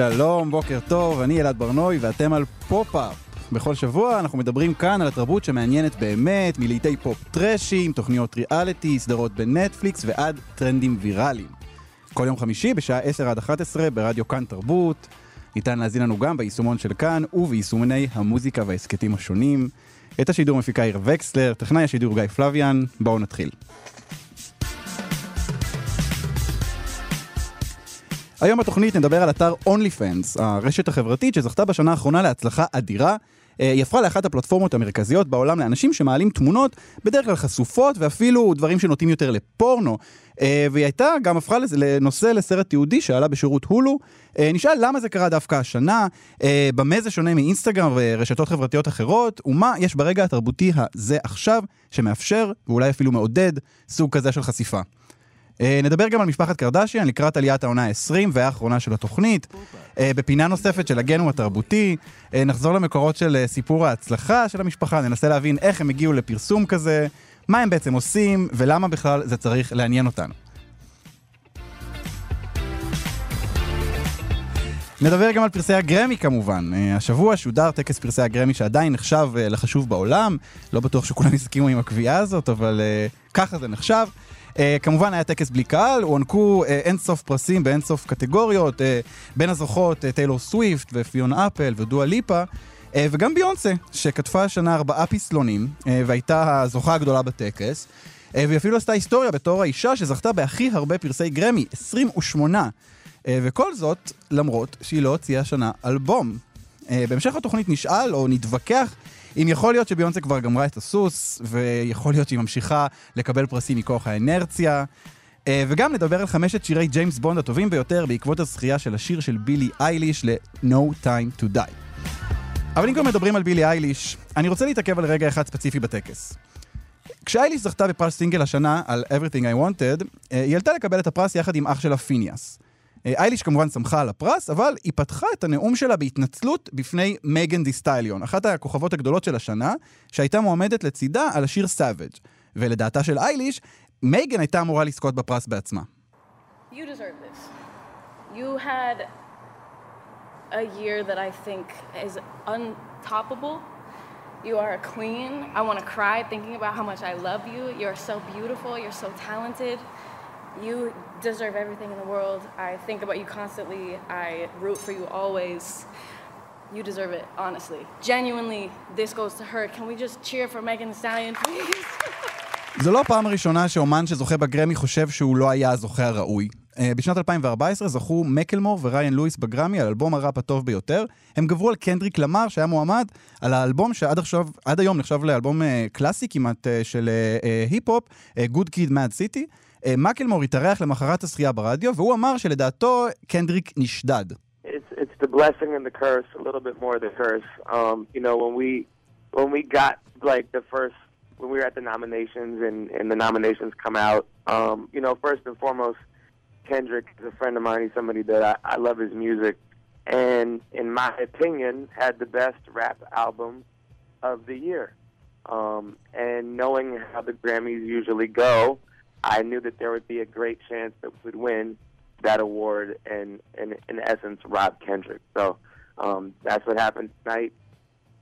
שלום, בוקר טוב, אני אלעד ברנוי ואתם על פופ-אפ. בכל שבוע אנחנו מדברים כאן על התרבות שמעניינת באמת, מלהיטי פופ טראשיים, תוכניות ריאליטי, סדרות בנטפליקס ועד טרנדים ויראליים. כל יום חמישי בשעה 10 עד 11 ברדיו כאן תרבות. ניתן להאזין לנו גם ביישומון של כאן וביישומני המוזיקה וההסכתים השונים. את השידור מפיקה עיר וקסלר, טכנאי השידור גיא פלוויאן. בואו נתחיל. היום בתוכנית נדבר על אתר OnlyFans, הרשת החברתית שזכתה בשנה האחרונה להצלחה אדירה. אה, היא הפכה לאחת הפלטפורמות המרכזיות בעולם לאנשים שמעלים תמונות, בדרך כלל חשופות ואפילו דברים שנוטים יותר לפורנו. אה, והיא הייתה, גם הפכה לנושא לסרט תיעודי שעלה בשירות הולו. אה, נשאל למה זה קרה דווקא השנה, במה זה שונה מאינסטגרם ורשתות חברתיות אחרות, ומה יש ברגע התרבותי הזה עכשיו שמאפשר, ואולי אפילו מעודד, סוג כזה של חשיפה. אה, נדבר גם על משפחת קרדשיאן לקראת עליית העונה ה-20 והאחרונה של התוכנית. אה, בפינה נוספת של הגנום התרבותי, אה, נחזור למקורות של סיפור ההצלחה של המשפחה, ננסה להבין איך הם הגיעו לפרסום כזה, מה הם בעצם עושים ולמה בכלל זה צריך לעניין אותנו. נדבר גם על פרסי הגרמי כמובן. השבוע שודר טקס פרסי הגרמי שעדיין נחשב לחשוב בעולם. לא בטוח שכולם יסכימו עם הקביעה הזאת, אבל ככה זה נחשב. Uh, כמובן היה טקס בלי קהל, הוענקו uh, אין סוף פרסים באין סוף קטגוריות, uh, בין הזוכות טיילור סוויפט ופיון אפל ודואה ליפה. uh, וגם ביונסה, שכתבה השנה ארבעה פסלונים, uh, והייתה הזוכה הגדולה בטקס, uh, והיא אפילו עשתה היסטוריה בתור האישה שזכתה בהכי הרבה פרסי גרמי, 28. Uh, וכל זאת, למרות שהיא לא הוציאה השנה אלבום. אה, בהמשך התוכנית נשאל או נתווכח אם יכול להיות שביונסה כבר גמרה את הסוס, ויכול להיות שהיא ממשיכה לקבל פרסים מכוח האינרציה. אה, וגם נדבר על חמשת שירי ג'יימס בונד הטובים ביותר בעקבות הזכייה של השיר של בילי אייליש ל-No Time to Die. אבל אם כבר מדברים על בילי אייליש, אני רוצה להתעכב על רגע אחד ספציפי בטקס. כשאייליש זכתה בפרס סינגל השנה על Everything I Wanted, אה, היא עלתה לקבל את הפרס יחד עם אח שלה פיניאס. אה, אייליש כמובן שמחה על הפרס, אבל היא פתחה את הנאום שלה בהתנצלות בפני מייגן די סטייליון, אחת הכוכבות הגדולות של השנה, שהייתה מועמדת לצידה על השיר Savage. ולדעתה של אייליש, מייגן הייתה אמורה לזכות בפרס בעצמה. You deserve this. You had a year that I think is untoppable. You are a queen. I want to cry thinking about how much I love you. You're so beautiful. You're so talented. You deserve everything in the world. I think about you constantly. I root for you always. You deserve it, honestly. Genuinely, this goes to her. Can we just cheer for Megan Thee Stallion, please? זו לא הפעם הראשונה שאומן שזוכה בגרמי חושב שהוא לא היה הזוכה הראוי. Uh, בשנת 2014 זכו מקלמור וריין לואיס בגרמי על אלבום הראפ הטוב ביותר. הם גברו על קנדריק למר שהיה מועמד על האלבום שעד עכשיו, עד היום נחשב לאלבום uh, קלאסי כמעט uh, של היפ-הופ, Good Kid Mad City. מקלמור התארח למחרת הזכייה ברדיו, והוא אמר שלדעתו קנדריק נשדד. It's the blessing and the curse, a little bit more the curse. Um, you know, when we when we got like the first when we were at the nominations and and the nominations come out, um, you know, first and foremost, Kendrick is a friend of mine. He's somebody that I, I love his music, and in my opinion, had the best rap album of the year. Um, and knowing how the Grammys usually go, I knew that there would be a great chance that we would win that award and, and in essence, rob Kendrick. So um, that's what happened tonight.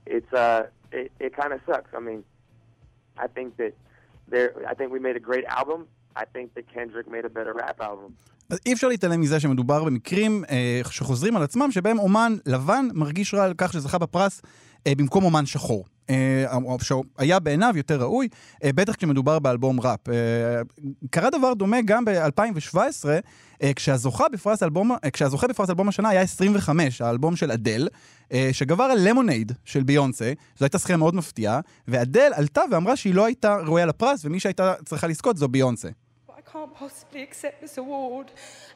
It's uh, it, it kind of sucks. I mean, I think that there, I think we made a great album. I think that Kendrick made a better rap album. אי אפשר להתעלם מזה שמדובר במקרים אה, שחוזרים על עצמם, שבהם אומן לבן מרגיש רע על כך שזכה בפרס אה, במקום אומן שחור. אה, שהיה בעיניו יותר ראוי, אה, בטח כשמדובר באלבום ראפ. אה, קרה דבר דומה גם ב-2017, כשהזוכה בפרס אלבום, כשהזוכה בפרס אלבום השנה היה 25, האלבום של אדל, שגבר על למונייד של ביונסה, זו הייתה זכייה מאוד מפתיעה, ואדל עלתה ואמרה שהיא לא הייתה ראויה לפרס, ומי שהייתה צריכה לזכות זו ביונסה. can't possibly accept this award.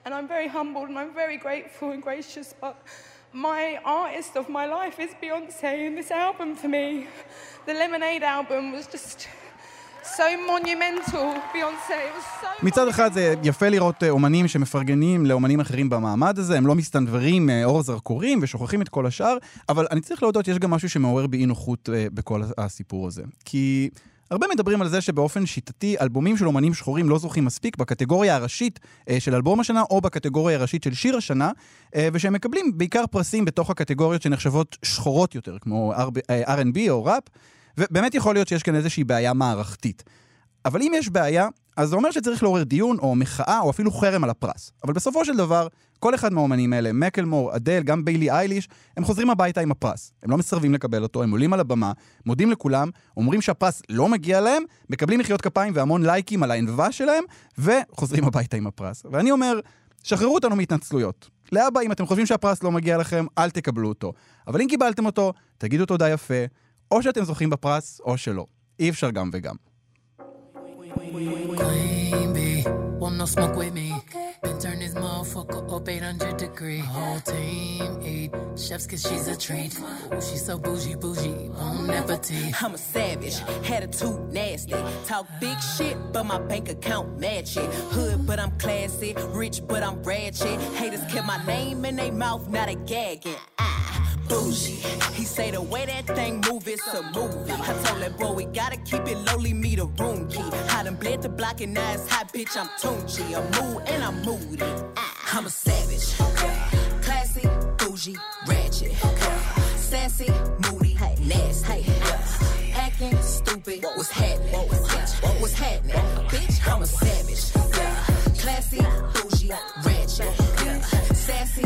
And I'm very humbled and I'm very grateful and gracious, but my artist of my life is Beyonce, and this album for me, the Lemonade album, was just so monumental. Beyonce, it was so. מצד אחד זה יפה לראות אה, אומנים שמפרגנים לאומנים אחרים במעמד הזה, הם לא מסתנוורים אה, אור זרקורים ושוכחים את כל השאר, אבל אני צריך להודות, יש גם משהו שמעורר בי אי נוחות אה, בכל הסיפור הזה. כי הרבה מדברים על זה שבאופן שיטתי אלבומים של אומנים שחורים לא זוכים מספיק בקטגוריה הראשית אה, של אלבום השנה או בקטגוריה הראשית של שיר השנה, אה, ושהם מקבלים בעיקר פרסים בתוך הקטגוריות שנחשבות שחורות יותר, כמו אה, R&B או ראפ, ובאמת יכול להיות שיש כאן איזושהי בעיה מערכתית. אבל אם יש בעיה, אז זה אומר שצריך לעורר דיון או מחאה או אפילו חרם על הפרס. אבל בסופו של דבר, כל אחד מהאומנים האלה, מקלמור, אדל, גם ביילי אייליש, הם חוזרים הביתה עם הפרס. הם לא מסרבים לקבל אותו, הם עולים על הבמה, מודים לכולם, אומרים שהפרס לא מגיע להם, מקבלים מחיאות כפיים והמון לייקים על הענווה שלהם, וחוזרים הביתה עם הפרס. ואני אומר, שחררו אותנו מהתנצלויות. להבא, אם אתם חושבים שהפרס לא מגיע לכם, אל תקבלו אותו. אבל אם קיבלתם אותו, תגידו תודה יפה, או שאתם זוכים בפרס, או שלא. אי אפשר גם וגם. Queen bee, want no smoke with me. Been turn this motherfucker up 800 degree. Whole team eat chefs cause she's a treat. Ooh, she's so bougie, bougie, bon appetit. I'm a savage, attitude nasty. Talk big shit, but my bank account match it. Hood, but I'm classy. Rich, but I'm ratchet. Haters kept my name in their mouth, not a gagging. Ah, bougie. He say the way that thing move, it's a movie. I told that boy we gotta keep it lowly, me the room key. I done bled the block and now it's hot, bitch. I'm Tunchi. I'm mood and I'm moody. Ah, I'm a savage. Classy, bougie, ratchet. Sassy, moody, nasty. Acting stupid, what's happening? Bitch, what's happening? Bitch, I'm a savage. Classy, bougie, ratchet. Sassy,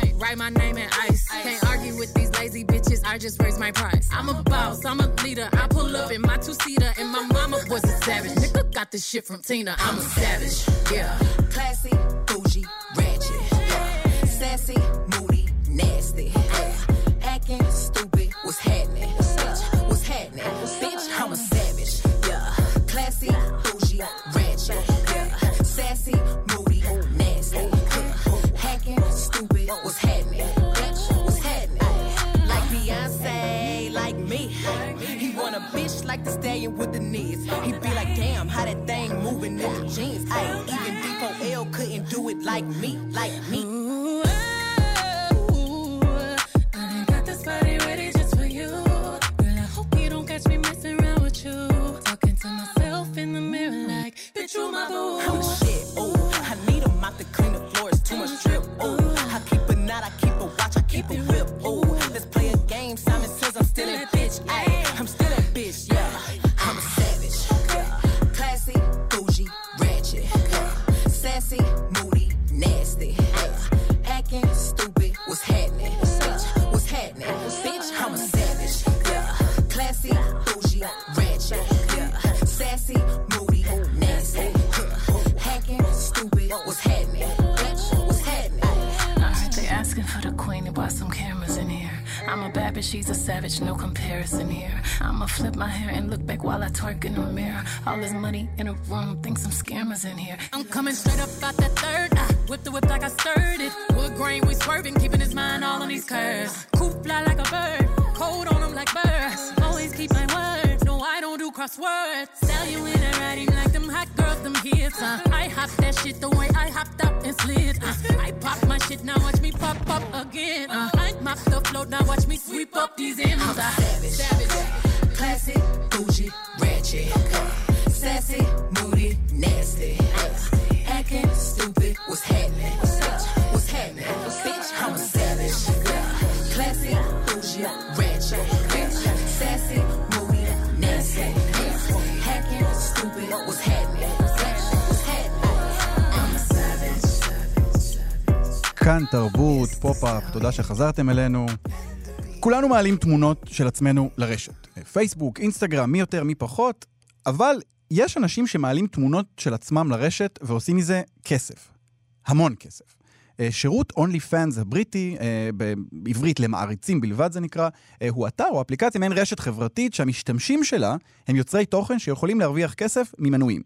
Write my name in ice. Can't argue with these lazy bitches. I just raise my price. I'm a boss. I'm a leader. I pull up in my two seater, and my mama was a savage. Nigga got this shit from Tina. I'm a savage. Yeah. Classy, bougie, ratchet. Yeah. Sassy, moody, nasty. Yeah. Like the stallion with the knees. he'd be like, damn, how that thing moving in the jeans. Ay, even D4L couldn't do it like me, like me. Ooh, ooh, I got this body ready just for you. Girl, I hope you don't catch me messing around with you. Talking to myself in the mirror like, bitch, you my boo. Flip my hair and look back while I twerk in the mirror. All this money in a room, think some scammers in here. I'm coming straight up out that third. I whip the whip like I stirred it. Wood grain, we swerving, keeping his mind all on these curves. Coop fly like a bird, cold on him like birds. Always keep my word, no, I don't do crosswords. Sell you in a writing like them hot girls, them hits. Uh. I hop that shit the way I hopped up and slid. Uh. I pop my shit, now watch me pop up again. Uh. I mop the float, now watch me sweep up these ends. Uh. savage. savage. Classy, bougie, ratchet. Sassy, moody, nasty. Acting stupid, what's happening? What's happening? Bitch, I'm a savage. Classy, bougie, ratchet. Sassy, moody, nasty. Hacking, stupid, what's happening? כאן תרבות, פופ-אפ, תודה שחזרתם אלינו. כולנו מעלים תמונות של עצמנו לרשת. פייסבוק, אינסטגרם, מי יותר, מי פחות, אבל יש אנשים שמעלים תמונות של עצמם לרשת ועושים מזה כסף. המון כסף. אה, שירות OnlyFans הבריטי, אה, בעברית למעריצים בלבד זה נקרא, אה, הוא אתר או אפליקציה, מעין רשת חברתית שהמשתמשים שלה הם יוצרי תוכן שיכולים להרוויח כסף ממנויים.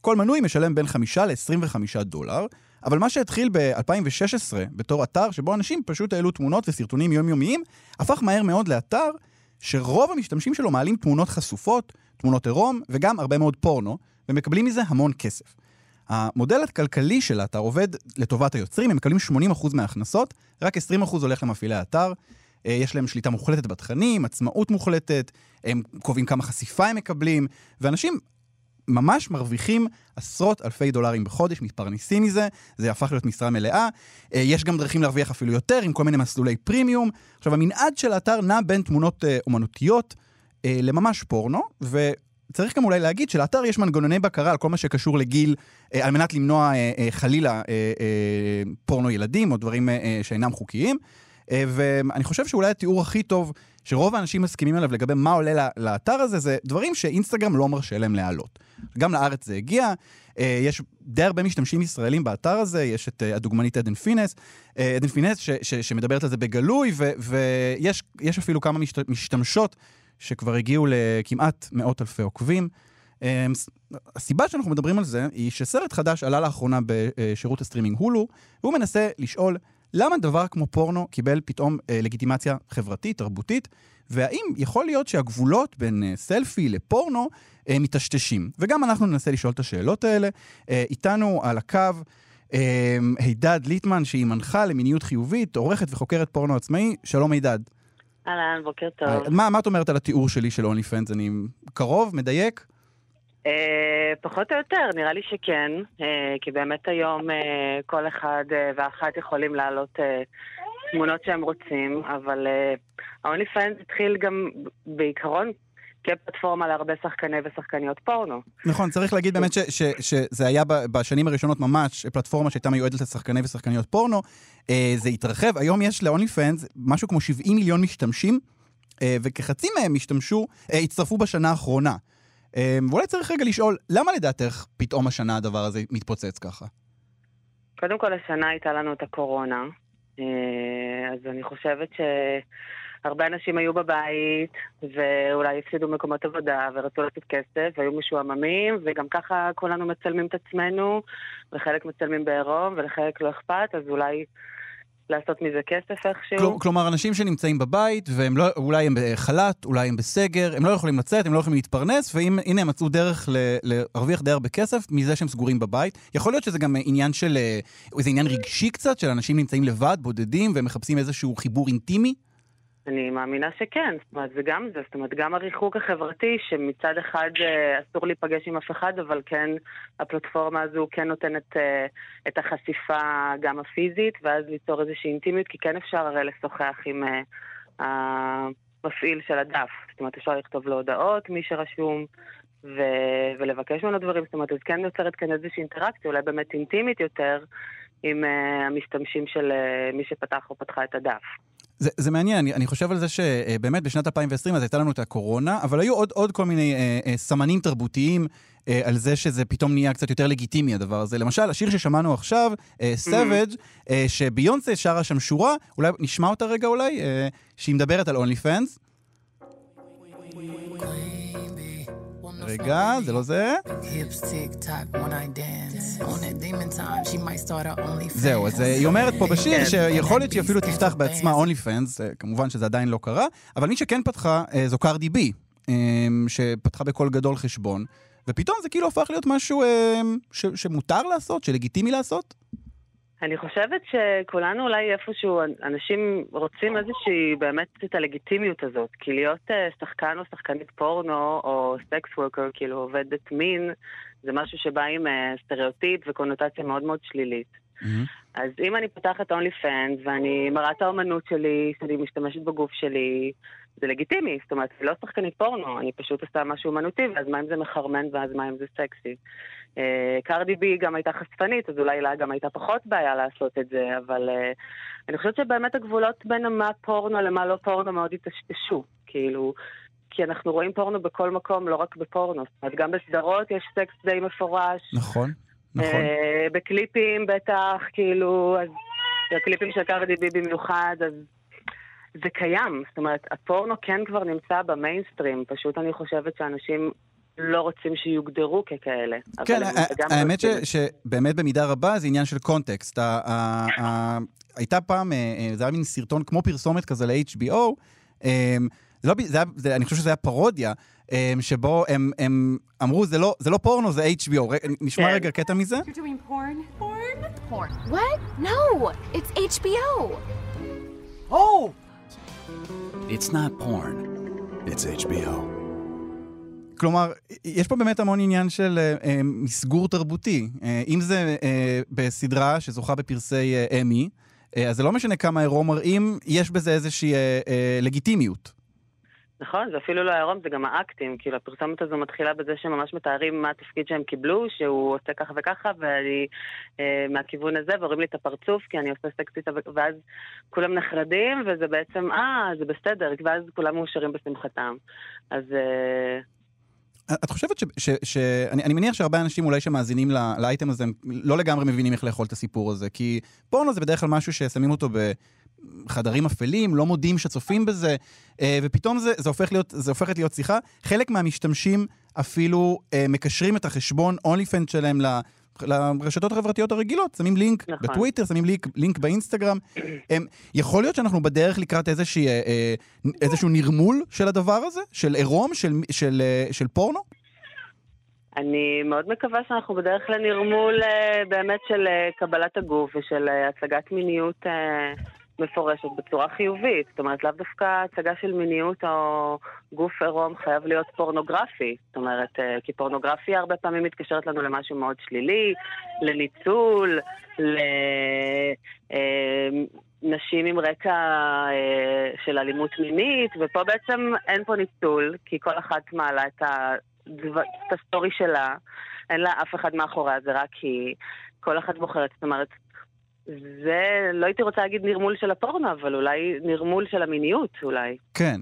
כל מנוי משלם בין 5 ל-25 דולר, אבל מה שהתחיל ב-2016 בתור אתר שבו אנשים פשוט העלו תמונות וסרטונים יומיומיים, הפך מהר מאוד לאתר שרוב המשתמשים שלו מעלים תמונות חשופות, תמונות עירום וגם הרבה מאוד פורנו, ומקבלים מזה המון כסף. המודל הכלכלי של האתר עובד לטובת היוצרים, הם מקבלים 80% מההכנסות, רק 20% הולך למפעילי האתר. אה, יש להם שליטה מוחלטת בתכנים, עצמאות מוחלטת, הם קובעים כמה חשיפה הם מקבלים, ואנשים ממש מרוויחים עשרות אלפי דולרים בחודש, מתפרנסים מזה, זה הפך להיות משרה מלאה. אה, יש גם דרכים להרוויח אפילו יותר, עם כל מיני מסלולי פרימיום. עכשיו, המנעד של האתר נע בין תמונות אה, אומנותיות לממש פורנו, ו... צריך גם אולי להגיד שלאתר יש מנגנוני בקרה על כל מה שקשור לגיל, אה, על מנת למנוע אה, אה, חלילה פורנו ילדים או דברים שאינם חוקיים. ואני חושב שאולי התיאור הכי טוב שרוב האנשים מסכימים עליו לגבי מה עולה לאתר הזה, זה דברים שאינסטגרם לא מרשה להם להעלות. גם לארץ זה הגיע, יש די הרבה משתמשים ישראלים באתר הזה, יש את הדוגמנית עדן פינס, עדן פינס ש, ש, שמדברת על זה בגלוי, ויש אפילו כמה משתמשות שכבר הגיעו לכמעט מאות אלפי עוקבים. אמ, הסיבה שאנחנו מדברים על זה היא שסרט חדש עלה לאחרונה בשירות הסטרימינג הולו, והוא מנסה לשאול למה דבר כמו פורנו קיבל פתאום אה, לגיטימציה חברתית, תרבותית, והאם יכול להיות שהגבולות בין אה, סלפי לפורנו אה, מטשטשים. וגם אנחנו ננסה לשאול את השאלות האלה. איתנו על הקו הידד ליטמן, שהיא מנחה למיניות חיובית, עורכת וחוקרת פורנו עצמאי. שלום הידד. אהלן, בוקר טוב. מה, מה את אומרת על התיאור שלי של אונלי פנס? אני קרוב? מדייק? אה, פחות או יותר, נראה לי שכן, אה, כי באמת היום אה, כל אחד אה, ואחת יכולים להעלות אה, תמונות שהם רוצים, אבל האונלי אה, פנס התחיל גם בעיקרון כפלטפורמה להרבה שחקני ושחקניות פורנו. נכון, צריך להגיד באמת ש, ש, שזה היה בשנים הראשונות ממש פלטפורמה שהייתה מיועדת לשחקני ושחקניות פורנו. אה, זה התרחב, היום יש לאונלי פנס משהו כמו 70 מיליון משתמשים, וכחצי מהם השתמשו, הצטרפו בשנה האחרונה. אה, ואולי צריך רגע לשאול, למה לדעתך פתאום השנה הדבר הזה מתפוצץ ככה? קודם כל, השנה הייתה לנו את הקורונה, אה, אז אני חושבת ש... הרבה אנשים היו בבית, ואולי הפסידו מקומות עבודה, ורצו לתת כסף, והיו משועממים, וגם ככה כולנו מצלמים את עצמנו, וחלק מצלמים בעירום, ולחלק לא אכפת, אז אולי לעשות מזה כסף איכשהו. כל, כלומר, אנשים שנמצאים בבית, ואולי לא, הם בחל"ת, אולי הם בסגר, הם לא יכולים לצאת, הם לא יכולים להתפרנס, והנה הם מצאו דרך להרוויח די הרבה כסף מזה שהם סגורים בבית. יכול להיות שזה גם עניין של, אה, איזה עניין רגשי קצת, של אנשים נמצאים לבד, בודדים, והם מחפשים איזשהו חיבור אינטימי? אני מאמינה שכן, זאת אומרת, זה גם זה, זאת אומרת, גם הריחוק החברתי, שמצד אחד אה, אסור להיפגש עם אף אחד, אבל כן, הפלטפורמה הזו כן נותנת אה, את החשיפה גם הפיזית, ואז ליצור איזושהי אינטימיות, כי כן אפשר הרי לשוחח עם אה, המפעיל של הדף. זאת אומרת, אפשר לכתוב לו הודעות, מי שרשום, ו- ולבקש ממנו דברים, זאת אומרת, אז כן נוצרת כאן איזושהי אינטראקציה, אולי באמת אינטימית יותר, עם המשתמשים של מי שפתח או פתחה את הדף. זה, זה מעניין, אני, אני חושב על זה שבאמת בשנת 2020 אז הייתה לנו את הקורונה, אבל היו עוד, עוד כל מיני אה, אה, סמנים תרבותיים אה, על זה שזה פתאום נהיה קצת יותר לגיטימי הדבר הזה. למשל, השיר ששמענו עכשיו, Savage, mm-hmm. אה, שביונסה שרה שם שורה, אולי נשמע אותה רגע אולי, אה, שהיא מדברת על אונלי פאנס. רגע, זה לא זה. זהו, אז היא אומרת פה בשיר. שיכול להיות שהיא אפילו תפתח בעצמה אונלי פנס, כמובן שזה עדיין לא קרה, אבל מי שכן פתחה אה, זו קרדי בי, אה, שפתחה בקול גדול חשבון, ופתאום זה כאילו הפך להיות משהו אה, שמותר לעשות, שלגיטימי לעשות. אני חושבת שכולנו אולי איפשהו, אנשים רוצים איזושהי באמת את הלגיטימיות הזאת. כי להיות אה, שחקן או שחקנית פורנו, או סקס וורקר, כאילו עובדת מין, זה משהו שבא עם אה, סטריאוטיפ וקונוטציה מאוד מאוד שלילית. Mm-hmm. אז אם אני פותחת אונלי פאנס ואני מראה את האומנות שלי, שאני משתמשת בגוף שלי, זה לגיטימי. זאת אומרת, אני לא שחקנית פורנו, אני פשוט עושה משהו אומנותי, ואז מה אם זה מחרמן ואז מה אם זה סקסי. אה, קרדי בי גם הייתה חשפנית, אז אולי לה גם הייתה פחות בעיה לעשות את זה, אבל אה, אני חושבת שבאמת הגבולות בין מה פורנו למה לא פורנו מאוד התשתשו. כאילו, כי אנחנו רואים פורנו בכל מקום, לא רק בפורנו. זאת אומרת, גם בסדרות יש סקס די מפורש. נכון, נכון. אה, בקליפים בטח, כאילו, אז הקליפים של קרדי בי במיוחד, אז זה קיים. זאת אומרת, הפורנו כן כבר נמצא במיינסטרים, פשוט אני חושבת שאנשים לא רוצים שיוגדרו ככאלה. כן, האמת. שבאמת במידה רבה זה עניין של קונטקסט. הייתה פעם, אה, אה, זה היה מין סרטון כמו פרסומת כזה ל-HBO, זה לא, זה היה, זה, אני חושב שזה היה פרודיה, אה, שבו הם, הם אמרו, זה לא, זה לא פורנו, זה HBO. נשמע כן. רגע קטע מזה? You're doing porn? Porn? Porn. What? No, it's HBO. It's not porn, it's HBO. כלומר, יש פה באמת המון עניין של אה, אה, מסגור תרבותי. אה, אם זה אה, בסדרה שזוכה בפרסי אה, אמי, אה, אז זה לא משנה כמה עירום מראים, יש בזה איזושהי אה, אה, לגיטימיות. נכון, זה אפילו לא העירום, זה גם האקטים. כאילו, הפרסומת הזו מתחילה בזה שממש מתארים מה התפקיד שהם קיבלו, שהוא עושה ככה וככה, ואני אה, מהכיוון הזה, ורואים לי את הפרצוף, כי אני עושה סקסית, ואז כולם נחרדים, וזה בעצם, אה, זה בסדר, ואז כולם מאושרים בשמחתם. אז... אה, את חושבת ש... ש, ש אני, אני מניח שהרבה אנשים אולי שמאזינים ל- לאייטם הזה, הם לא לגמרי מבינים איך לאכול את הסיפור הזה, כי פורנו זה בדרך כלל משהו ששמים אותו בחדרים אפלים, לא מודים שצופים בזה, אה, ופתאום זה, זה, הופך להיות, זה הופכת להיות שיחה. חלק מהמשתמשים אפילו אה, מקשרים את החשבון אונלי פנד שלהם. לרשתות החברתיות הרגילות, שמים לינק נכון. בטוויטר, שמים לינק, לינק באינסטגרם. הם, יכול להיות שאנחנו בדרך לקראת איזושהי, אה, אה, איזשהו נרמול של הדבר הזה? של עירום? של, של, אה, של פורנו? אני מאוד מקווה שאנחנו בדרך לנרמול אה, באמת של קבלת הגוף ושל הצגת מיניות מפורשת בצורה חיובית. זאת אומרת, לאו דווקא הצגה של מיניות או גוף עירום חייב להיות פורנוגרפי. זאת אומרת, אה, כי פורנוגרפיה הרבה פעמים מתקשרת לנו למשהו מאוד שלילי, לניצול, לנשים עם רקע אה, של אלימות מינית, ופה בעצם אין פה ניצול, כי כל אחת מעלה את ה... דבר- את הסטורי שלה, אין לה אף אחד מאחוריה, זה רק היא, כל אחת בוחרת. זאת אומרת, זה, לא הייתי רוצה להגיד נרמול של הפורנו, אבל אולי נרמול של המיניות, אולי. כן.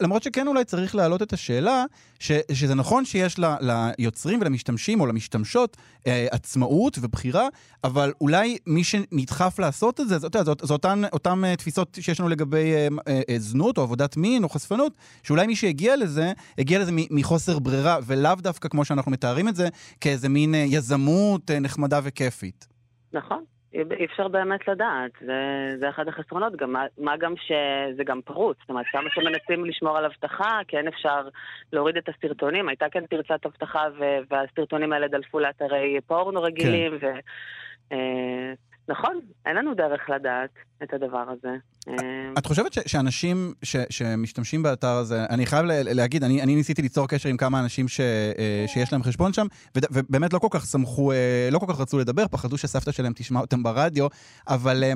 למרות שכן אולי צריך להעלות את השאלה, ש, שזה נכון שיש ל, ליוצרים ולמשתמשים או למשתמשות אה, עצמאות ובחירה, אבל אולי מי שנדחף לעשות את זה, זאת, זאת, זאת אותן, אותן אה, תפיסות שיש לנו לגבי אה, אה, אה, זנות או עבודת מין או חשפנות, שאולי מי שהגיע לזה, הגיע לזה מ- מחוסר ברירה, ולאו דווקא כמו שאנחנו מתארים את זה, כאיזה מין אה, יזמות אה, נחמדה וכיפית. נכון. אי אפשר באמת לדעת, זה, זה אחד החסרונות, גם מה, מה גם שזה גם פרוץ, זאת אומרת, כמה שמנסים לשמור על אבטחה, כן אפשר להוריד את הסרטונים, הייתה כאן פרצת אבטחה ו- והסרטונים האלה דלפו לאתרי פורנו רגילים, ו... נכון, אין לנו דרך לדעת את הדבר הזה. את חושבת ש- שאנשים ש- שמשתמשים באתר הזה, אני חייב ל- להגיד, אני, אני ניסיתי ליצור קשר עם כמה אנשים ש, אה, שיש להם חשבון שם, וד- ובאמת לא כל כך שמחו, אה, לא כל כך רצו לדבר, פחדו שסבתא שלהם תשמע אותם ברדיו, אבל אה,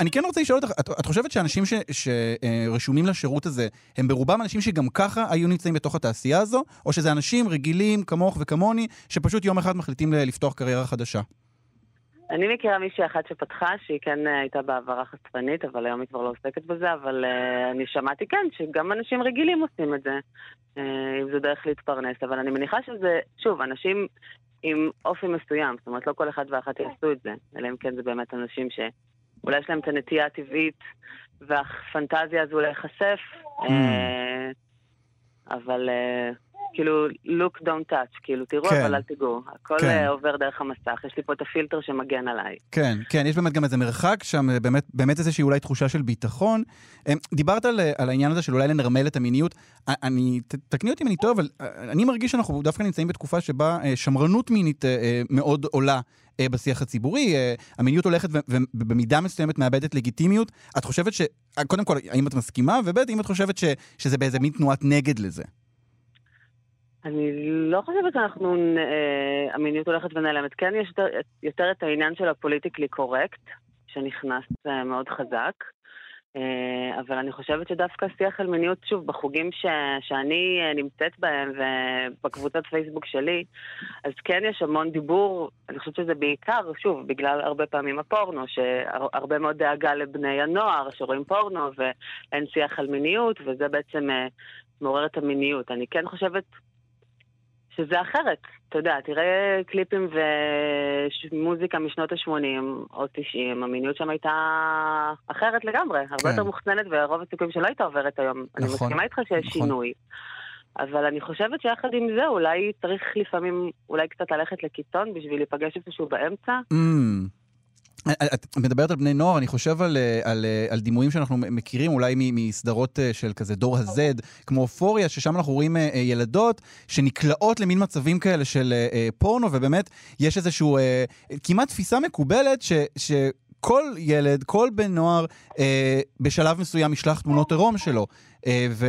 אני כן רוצה לשאול אותך, את, את חושבת שאנשים שרשומים לשירות הזה, הם ברובם אנשים שגם ככה היו נמצאים בתוך התעשייה הזו, או שזה אנשים רגילים כמוך וכמוני, שפשוט יום אחד מחליטים לפתוח קריירה חדשה? אני מכירה מישהי אחת שפתחה, שהיא כן אה, הייתה בעברה חשפנית, אבל היום היא כבר לא עוסקת בזה, אבל uh, אני שמעתי כן, שגם אנשים רגילים עושים את זה, uh, אם זו דרך להתפרנס, אבל אני מניחה שזה, שוב, אנשים עם אופי מסוים, זאת אומרת, לא כל אחד ואחת יעשו את זה, אלא אם כן זה באמת אנשים שאולי יש להם את הנטייה הטבעית והפנטזיה הזו להיחשף, uh, אבל... כאילו, look, don't touch, כאילו, תראו, כן. אבל אל תיגעו. הכל כן. אה, עובר דרך המסך, יש לי פה את הפילטר שמגן עליי. כן, כן, יש באמת גם איזה מרחק שם, באמת, באמת איזושהי אולי תחושה של ביטחון. אמ, דיברת על, על העניין הזה של אולי לנרמל את המיניות. אני, תקני אותי אם אני טועה, אבל אה, אני מרגיש שאנחנו דווקא נמצאים בתקופה שבה אה, שמרנות מינית אה, אה, מאוד עולה. אה, בשיח הציבורי, אה, המיניות הולכת ובמידה מסוימת מאבדת לגיטימיות. את חושבת ש... אה, קודם כל, האם את מסכימה? וב', האם את חושבת ש- שזה באיזה מין תנועת נגד לזה? אני לא חושבת שאנחנו, אה, המיניות הולכת ונעלמת. כן, יש יותר, יותר את העניין של הפוליטיקלי קורקט, שנכנס אה, מאוד חזק. אה, אבל אני חושבת שדווקא שיח על מיניות, שוב, בחוגים ש, שאני נמצאת בהם ובקבוצת פייסבוק שלי, אז כן יש המון דיבור, אני חושבת שזה בעיקר, שוב, בגלל הרבה פעמים הפורנו, שהרבה מאוד דאגה לבני הנוער שרואים פורנו ואין שיח על מיניות, וזה בעצם מעורר את המיניות. אני כן חושבת שזה אחרת. אתה יודע, תראה קליפים ומוזיקה משנות ה-80 או 90, המיניות שם הייתה אחרת לגמרי, הרבה כן. יותר מוחצנת ורוב הסיכויים שלא הייתה עוברת היום. אני נכון, מסכימה איתך שיש נכון. שינוי. אבל אני חושבת שיחד עם זה אולי צריך לפעמים אולי קצת ללכת לקיצון בשביל להיפגש איפשהו באמצע. Mm. את מדברת על בני נוער, אני חושב על, אה, על, אה, על דימויים שאנחנו מכירים אולי מסדרות אה, של כזה דור ה-Z, כמו אופוריה, ששם אנחנו רואים אה, אה, ילדות שנקלעות למין מצבים כאלה של אה, אה, פורנו, ובאמת יש איזשהו, אה, כמעט תפיסה מקובלת ש... ש כל ילד, כל בן נוער, אה, בשלב מסוים ישלח תמונות עירום שלו. אה, ו...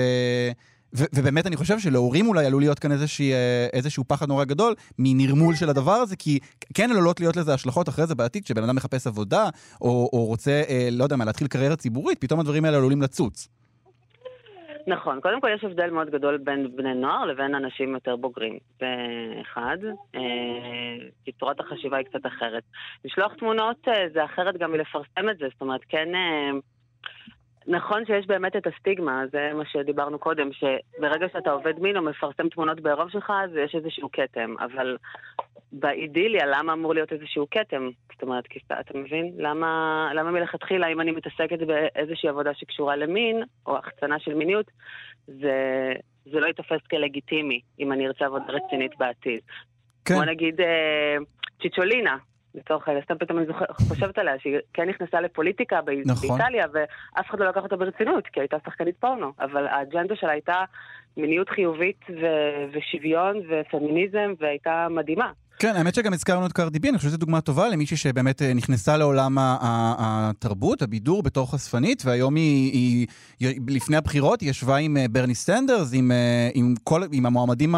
ו- ובאמת אני חושב שלהורים אולי עלול להיות כאן איזושהי, אה, איזשהו פחד נורא גדול מנרמול של הדבר הזה, כי כן עלולות להיות לזה השלכות אחרי זה בעתיד, כשבן אדם מחפש עבודה, או, או רוצה, אה, לא יודע מה, להתחיל קריירה ציבורית, פתאום הדברים האלה עלולים לצוץ. נכון, קודם כל יש הבדל מאוד גדול בין בני נוער לבין אנשים יותר בוגרים. זה אחד, אה, כי צורת החשיבה היא קצת אחרת. לשלוח תמונות אה, זה אחרת גם מלפרסם את זה, זאת אומרת, כן... נכון שיש באמת את הסטיגמה, זה מה שדיברנו קודם, שברגע שאתה עובד מין או מפרסם תמונות בעירוב שלך, אז יש איזשהו כתם, אבל באידיליה, למה אמור להיות איזשהו כתם? זאת אומרת, כי אתה מבין? למה, למה מלכתחילה, אם אני מתעסקת באיזושהי עבודה שקשורה למין, או החצנה של מיניות, זה, זה לא ייתפס כלגיטימי, אם אני ארצה עבודה רצינית בעתיד. כן. כמו נגיד אה, צ'יצ'ולינה, לצורך העניין, סתם פתאום אני חושבת עליה, שהיא כן נכנסה לפוליטיקה נכון. באיטליה, ואף אחד לא לקח אותה ברצינות, כי הייתה שחקנית פורנו, אבל האג'נדה שלה הייתה מיניות חיובית ושוויון ופמיניזם, והייתה מדהימה. כן, האמת שגם הזכרנו את קרדי בי, אני חושב שזו דוגמה טובה למישהי שבאמת אה, נכנסה לעולם התרבות, הבידור בתור חשפנית, והיום היא, היא, היא לפני הבחירות, היא ישבה עם אה, ברני סטנדרס, עם, אה, עם, כל, עם המועמדים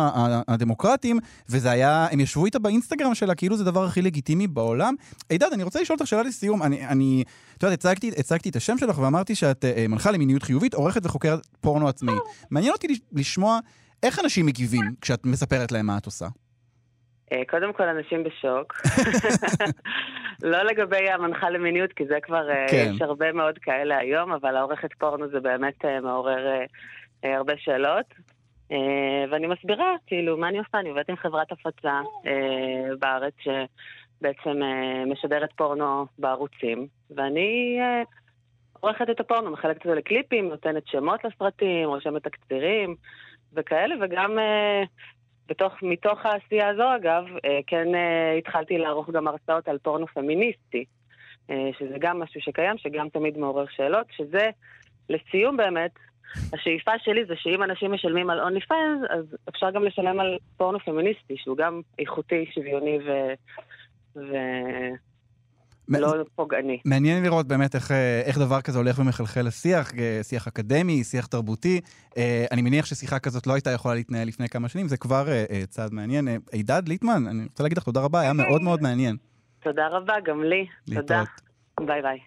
הדמוקרטיים, וזה היה, הם ישבו איתה באינסטגרם שלה, כאילו זה הדבר הכי לגיטימי בעולם. הידד, אני רוצה לשאול אותך שאלה לסיום, אני, אני את יודעת, הצגתי, הצגתי את השם שלך ואמרתי שאת מנחה למיניות חיובית, עורכת וחוקרת פורנו עצמאי. מעניין אותי לשמוע איך אנשים מגיבים כשאת מספרת להם מה את עושה. אה, קודם כל, אנשים בשוק. לא לגבי המנחה למיניות, כי זה כבר, אה, כן. יש הרבה מאוד כאלה היום, אבל העורכת פורנו זה באמת אה, מעורר הרבה שאלות. ואני מסבירה, כאילו, מה אני עושה? אני עובדת עם חברת הפצה בארץ, שבעצם משדרת פורנו בערוצים, ואני עורכת את הפורנו, מחלקת את זה לקליפים, נותנת שמות לסרטים, רושמת תקצירים וכאלה, וגם... בתוך, מתוך העשייה הזו, אגב, אה, כן אה, התחלתי לערוך גם הרצאות על פורנו פמיניסטי, אה, שזה גם משהו שקיים, שגם תמיד מעורר שאלות, שזה, לסיום באמת, השאיפה שלי זה שאם אנשים משלמים על אונלי פנס, אז אפשר גם לשלם על פורנו פמיניסטי, שהוא גם איכותי, שוויוני ו... ו... לא פוגעני. מעניין לראות באמת איך, אה, איך דבר כזה הולך ומחלחל לשיח, אה, שיח אקדמי, שיח תרבותי. אה, אני מניח ששיחה כזאת לא הייתה יכולה להתנהל לפני כמה שנים, זה כבר צעד מעניין. הידד ליטמן, אני רוצה להגיד לך תודה רבה, היה מאוד מאוד מעניין. תודה רבה, גם לי. תודה. להתראות. ביי ביי.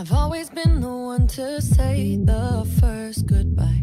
I've always been the one to say the first goodbye.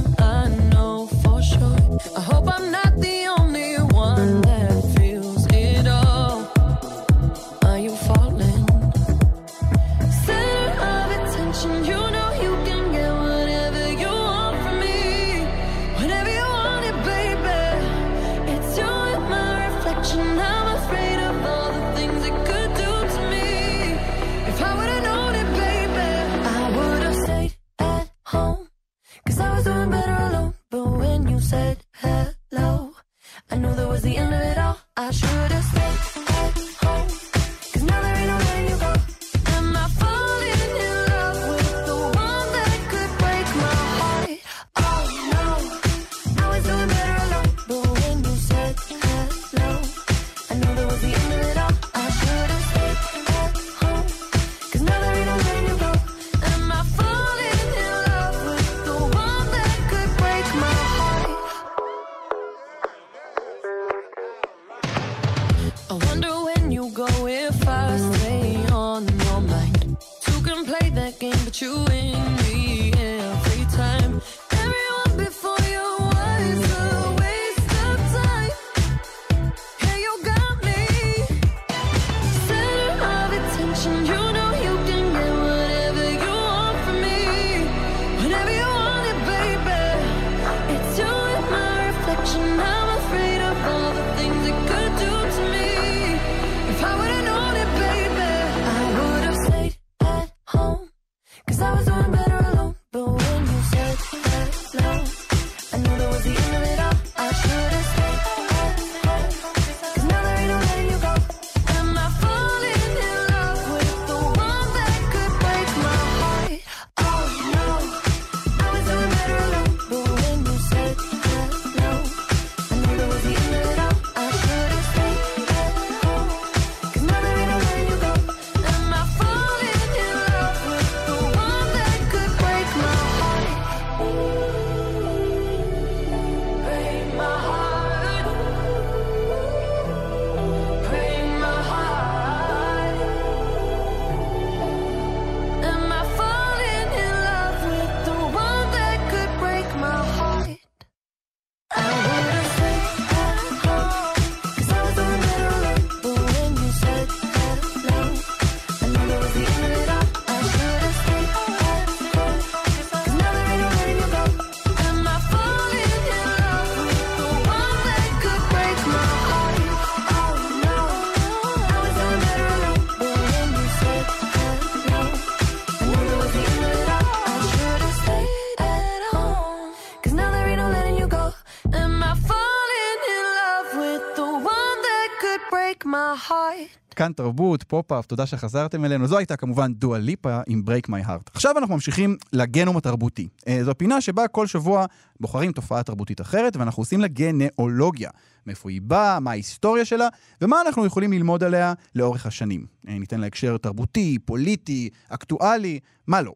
כאן תרבות, פופ-אפ, תודה שחזרתם אלינו. זו הייתה כמובן דואה ליפה עם Break My Heart. עכשיו אנחנו ממשיכים לגנום התרבותי. אה, זו פינה שבה כל שבוע בוחרים תופעה תרבותית אחרת, ואנחנו עושים לה גנאולוגיה. מאיפה היא באה, מה ההיסטוריה שלה, ומה אנחנו יכולים ללמוד עליה לאורך השנים. אה, ניתן לה הקשר תרבותי, פוליטי, אקטואלי, מה לא.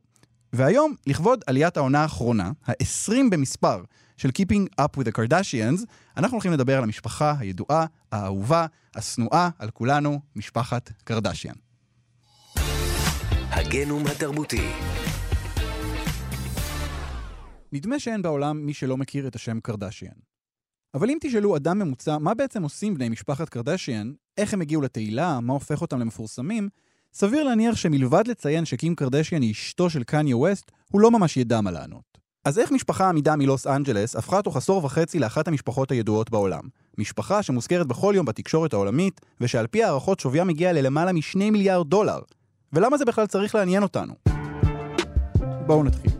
והיום, לכבוד עליית העונה האחרונה, ה-20 במספר, של Keeping Up with the Kardashians, אנחנו הולכים לדבר על המשפחה הידועה, האהובה, השנואה על כולנו, משפחת קרדשיאן. הגנום התרבותי. נדמה שאין בעולם מי שלא מכיר את השם קרדשיאן. אבל אם תשאלו אדם ממוצע מה בעצם עושים בני משפחת קרדשיאן, איך הם הגיעו לתהילה, מה הופך אותם למפורסמים, סביר להניח שמלבד לציין שקים קרדשיאן היא אשתו של קניה ווסט, הוא לא ממש ידע מה לענות. אז איך משפחה אמידה מלוס אנג'לס הפכה תוך עשור וחצי לאחת המשפחות הידועות בעולם? משפחה שמוזכרת בכל יום בתקשורת העולמית, ושעל פי הערכות שוויה מגיע ללמעלה משני מיליארד דולר. ולמה זה בכלל צריך לעניין אותנו? בואו נתחיל.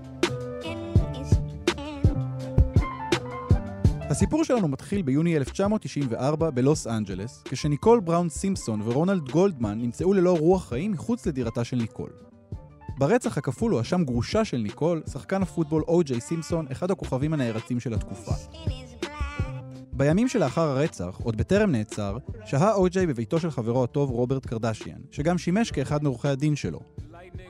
הסיפור שלנו מתחיל ביוני 1994 בלוס אנג'לס, כשניקול בראון סימפסון ורונלד גולדמן נמצאו ללא רוח חיים מחוץ לדירתה של ניקול. ברצח הכפול הואשם גרושה של ניקול, שחקן הפוטבול או.ג'יי סימפסון, אחד הכוכבים הנערצים של התקופה. בימים שלאחר הרצח, עוד בטרם נעצר, שהה או.ג'יי בביתו של חברו הטוב רוברט קרדשיאן, שגם שימש כאחד מעורכי הדין שלו.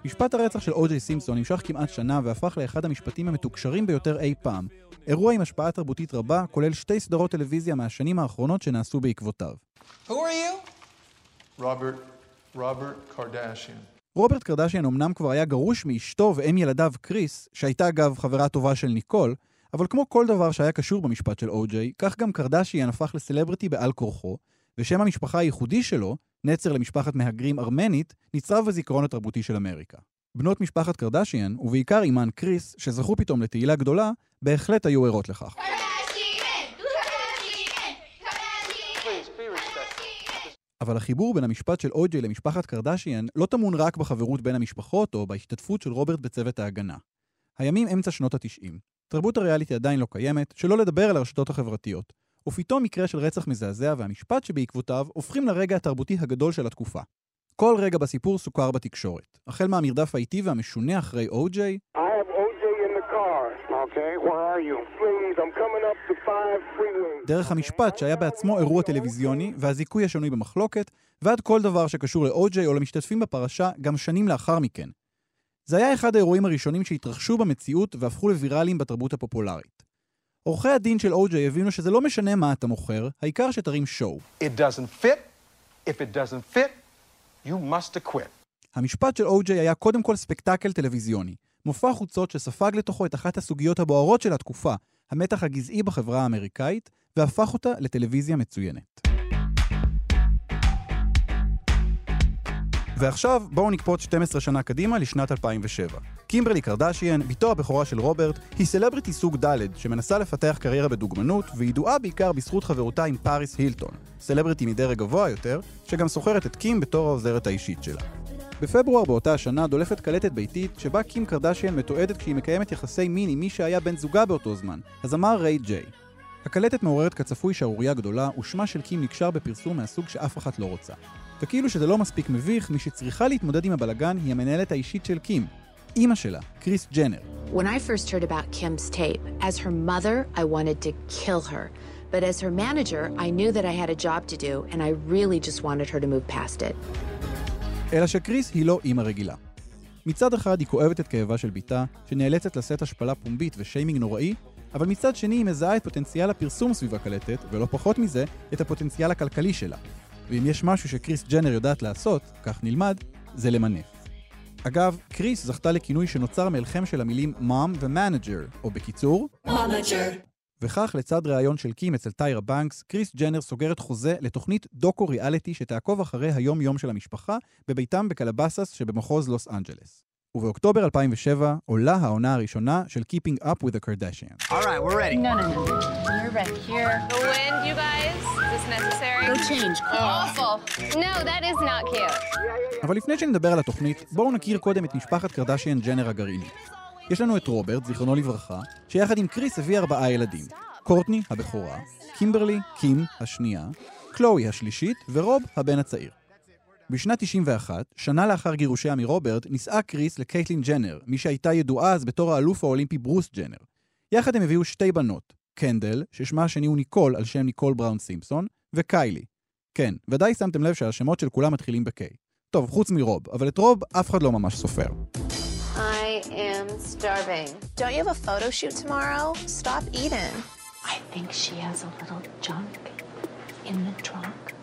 משפט הרצח של או.ג'יי סימפסון נמשך כמעט שנה והפך לאחד המשפטים המתוקשרים ביותר אי פעם, אירוע עם השפעה תרבותית רבה, כולל שתי סדרות טלוויזיה מהשנים האחרונות שנעשו בעקבותיו. Who are you? Robert, Robert Kardashian. רוברט קרדשיאן אמנם כבר היה גרוש מאשתו ואם ילדיו קריס, שהייתה אגב חברה טובה של ניקול, אבל כמו כל דבר שהיה קשור במשפט של או.ג'יי, כך גם קרדשיאן הפך לסלבריטי בעל כורחו, ושם המשפחה הייחודי שלו, נצר למשפחת מהגרים ארמנית, נצרב בזיכרון התרבותי של אמריקה. בנות משפחת קרדשיאן, ובעיקר אימן קריס, שזכו פתאום לתהילה גדולה, בהחלט היו ערות לכך. אבל החיבור בין המשפט של או.ג'יי למשפחת קרדשיאן לא טמון רק בחברות בין המשפחות או בהשתתפות של רוברט בצוות ההגנה. הימים אמצע שנות ה-90. תרבות הריאליטי עדיין לא קיימת, שלא לדבר על הרשתות החברתיות. ופתאום מקרה של רצח מזעזע והמשפט שבעקבותיו הופכים לרגע התרבותי הגדול של התקופה. כל רגע בסיפור סוכר בתקשורת. החל מהמרדף האיטי והמשונה אחרי או.ג'יי, דרך המשפט שהיה בעצמו אירוע טלוויזיוני והזיכוי השנוי במחלוקת, ועד כל דבר שקשור לאו-ג'יי או למשתתפים בפרשה גם שנים לאחר מכן. זה היה אחד האירועים הראשונים שהתרחשו במציאות והפכו לוויראליים בתרבות הפופולרית. עורכי הדין של או-ג'יי הבינו שזה לא משנה מה אתה מוכר, העיקר שתרים שואו. It doesn't fit. If it doesn't fit, you must acquit. המשפט של או-ג'יי היה קודם כל ספקטקל טלוויזיוני. מופע חוצות שספג לתוכו את אחת הסוגיות הבוערות של התקופה, המתח הגזעי בחברה האמריקאית, והפך אותה לטלוויזיה מצוינת. ועכשיו בואו נקפוץ 12 שנה קדימה לשנת 2007. קימברלי קרדשיאן, בתו הבכורה של רוברט, היא סלבריטי סוג ד' שמנסה לפתח קריירה בדוגמנות, וידועה בעיקר בזכות חברותה עם פאריס הילטון, סלבריטי מדרג גבוה יותר, שגם סוחרת את קים בתור העוזרת האישית שלה. בפברואר באותה השנה דולפת קלטת ביתית שבה קים קרדשיאן מתועדת כשהיא מקיימת יחסי מין עם מי שהיה בן זוגה באותו זמן, הזמר ריי ג'יי. הקלטת מעוררת כצפוי שערורייה גדולה, ושמה של קים נקשר בפרסום מהסוג שאף אחת לא רוצה. וכאילו שזה לא מספיק מביך, מי שצריכה להתמודד עם הבלגן היא המנהלת האישית של קים, אימא שלה, קריס ג'נר. But as her manager, I knew that I had a job to do, and I really just wanted her to move past it. אלא שקריס היא לא אימא רגילה. מצד אחד היא כואבת את כאבה של בתה, שנאלצת לשאת השפלה פומבית ושיימינג נוראי, אבל מצד שני היא מזהה את פוטנציאל הפרסום סביב הקלטת, ולא פחות מזה, את הפוטנציאל הכלכלי שלה. ואם יש משהו שקריס ג'נר יודעת לעשות, כך נלמד, זה למנף. אגב, קריס זכתה לכינוי שנוצר מאלחם של המילים mom ו manager, או בקיצור, וכך, לצד ראיון של קים אצל טיירה בנקס, קריס ג'נר סוגרת חוזה לתוכנית דוקו ריאליטי שתעקוב אחרי היום-יום של המשפחה בביתם בקלבאסס שבמחוז לוס אנג'לס. ובאוקטובר 2007 עולה העונה הראשונה של Keeping Up with the Kardashians. All right, we're ready. No, no, no. You're right here. The wind, you guys? Is this necessary? Go change. Awful. No, that is not cute. אבל לפני שנדבר על התוכנית, בואו נכיר קודם את משפחת קרדשיאן ג'נר הגרעינית. יש לנו את רוברט, זיכרונו לברכה, שיחד עם קריס הביא ארבעה ילדים. קורטני, הבכורה, קימברלי, קים, השנייה, קלואי, השלישית, ורוב, הבן הצעיר. בשנת 91, שנה לאחר גירושיה מרוברט, נישאה קריס לקייטלין ג'נר, מי שהייתה ידועה אז בתור האלוף האולימפי ברוס ג'נר. יחד הם הביאו שתי בנות, קנדל, ששמה השני הוא ניקול על שם ניקול בראון סימפסון, וקיילי. כן, ודאי שמתם לב שהשמות של כולם מתחילים ב-K. טוב, חוץ מרוב, אבל את רוב אף אחד לא ממש סופר. I am starving. Don't you have a photo shoot tomorrow? Stop eating. I think she has a little junk in the trunk.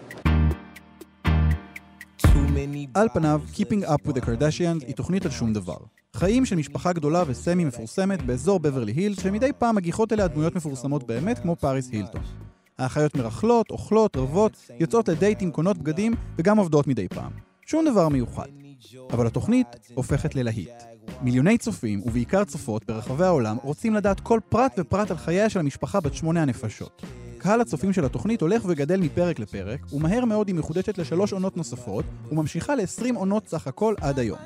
על פניו, Keeping Up with the Kardashians היא תוכנית על שום דבר. חיים של משפחה גדולה וסמי מפורסמת באזור בברלי הילס, שמדי פעם מגיחות אליה דמויות מפורסמות באמת כמו פאריס הילטון. האחיות מרכלות, אוכלות, רבות, יוצאות לדייטים, קונות בגדים, וגם עובדות מדי פעם. שום דבר מיוחד. אבל התוכנית הופכת ללהיט. מיליוני צופים, ובעיקר צופות, ברחבי העולם, רוצים לדעת כל פרט ופרט על חייה של המשפחה בת שמונה הנפשות. קהל הצופים של התוכנית הולך וגדל מפרק לפרק, ומהר מאוד היא מחודשת לשלוש עונות נוספות, וממשיכה ל-20 עונות סך הכל עד היום.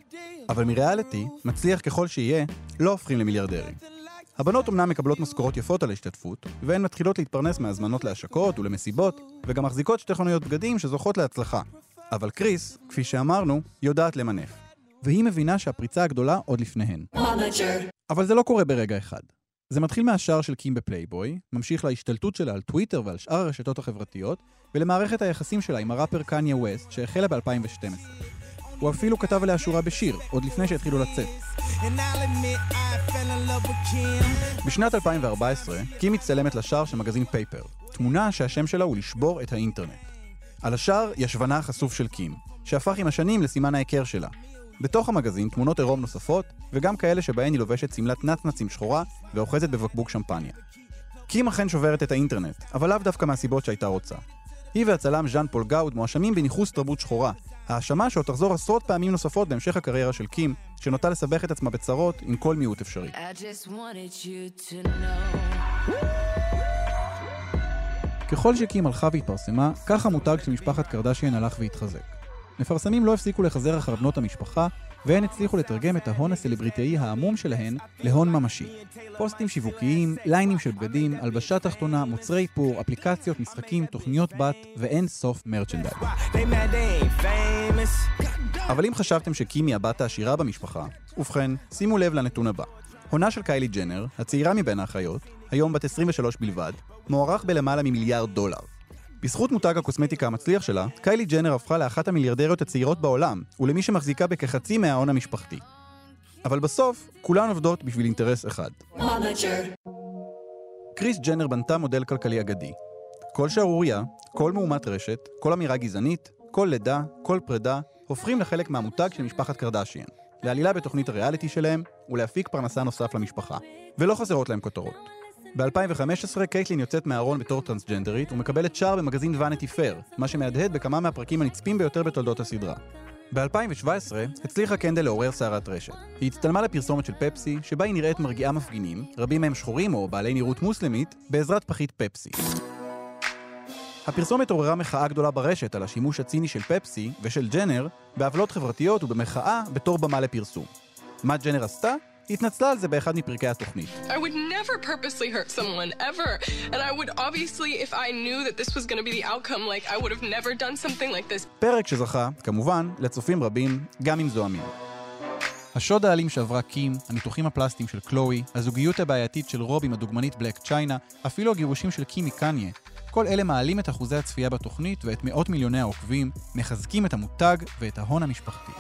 אבל מריאליטי, מצליח ככל שיהיה, לא הופכים למיליארדרים. הבנות אמנם מקבלות משכורות יפות על ההשתתפות, והן מתחילות להתפרנס מהזמנות להשקות ולמסיבות, וגם מחזיקות שתי חנויות בגדים שזוכות להצלחה. אבל קריס, כפי שאמרנו, יודעת למנף. והיא מבינה שהפריצה הגדולה עוד לפניהן. אבל זה לא קורה ברגע אחד. זה מתחיל מהשער של קים בפלייבוי, ממשיך להשתלטות שלה על טוויטר ועל שאר הרשתות החברתיות, ולמערכת היחסים שלה עם הראפר קניה ווסט, שהחלה ב-2012. הוא אפילו כתב עליה שורה בשיר, עוד לפני שהתחילו לצאת. בשנת 2014, קים מצטלמת לשער של מגזין פייפר, תמונה שהשם שלה הוא לשבור את האינטרנט. על השער ישבנה החשוף של קים, שהפך עם השנים לסימן ההיכר שלה. בתוך המגזין תמונות עירום נוספות, וגם כאלה שבהן היא לובשת שמלת נצנצים שחורה ואוחזת בבקבוק שמפניה. קים אכן שוברת את האינטרנט, אבל לאו דווקא מהסיבות שהייתה רוצה. היא והצלם ז'אן פול גאוד מואשמים בניכוס תרבות שחורה, האשמה שעוד תחזור עשרות פעמים נוספות בהמשך הקריירה של קים, שנוטה לסבך את עצמה בצרות עם כל מיעוט אפשרי. ככל שקים הלכה והתפרסמה, כך המותג של משפחת קרדשיין הלך והתחזק. מפרסמים לא הפסיקו לחזר אחר בנות המשפחה, והן הצליחו לתרגם את ההון הסלבריטאי העמום שלהן להון ממשי. פוסטים שיווקיים, ליינים של בגדים, הלבשה תחתונה, מוצרי איפור, אפליקציות, משחקים, תוכניות בת ואין סוף מרצ'נדייז. אבל אם חשבתם שקים היא הבת העשירה במשפחה, ובכן, שימו לב לנתון הבא. הונה של קיילי ג'נר, הצעירה מבין האחיות, היום בת 23 בלבד, מוערך בלמעלה ממיליארד דולר. בזכות מותג הקוסמטיקה המצליח שלה, קיילי ג'נר הפכה לאחת המיליארדריות הצעירות בעולם, ולמי שמחזיקה בכחצי מההון המשפחתי. אבל בסוף, כולן עובדות בשביל אינטרס אחד. קריס ג'נר בנתה מודל כלכלי אגדי. כל שערורייה, כל מהומת רשת, כל אמירה גזענית, כל לידה, כל פרידה, הופכים לחלק מהמותג של משפחת קרדשיין. לעלילה בתוכנית הריאליטי שלהם ולהפיק פרנסה נוסף למשפחה. ולא חסרות להם כותרות. ב-2015 קייטלין יוצאת מהארון בתור טרנסג'נדרית ומקבלת שער במגזין ואניטי פייר, מה שמהדהד בכמה מהפרקים הנצפים ביותר בתולדות הסדרה. ב-2017 הצליחה קנדל לעורר סערת רשת. היא הצטלמה לפרסומת של פפסי, שבה היא נראית מרגיעה מפגינים, רבים מהם שחורים או בעלי נראות מוסלמית, בעזרת פחית פפסי. הפרסומת עוררה מחאה גדולה ברשת על השימוש הציני של פפסי ושל ג'נר בעוולות חברתיות ובמחאה בתור במה לפרסום. מה ג'נר עשתה? היא התנצלה על זה באחד מפרקי התוכנית. I would never purposely hurt someone ever. And I would obviously, if I knew that this was going to be the outcome, like I would have never done something like this. פרק שזכה, כמובן, לצופים רבים, גם אם זועמים. השוד האלים שעברה קים, הניתוחים הפלסטיים של קלואי, הזוגיות הבעייתית של רוב עם הדוגמנית בלק צ'יינה, אפילו הגירושים של קים מקניה, כל אלה מעלים את אחוזי הצפייה בתוכנית ואת מאות מיליוני העוקבים, מחזקים את המותג ואת ההון המשפחתי.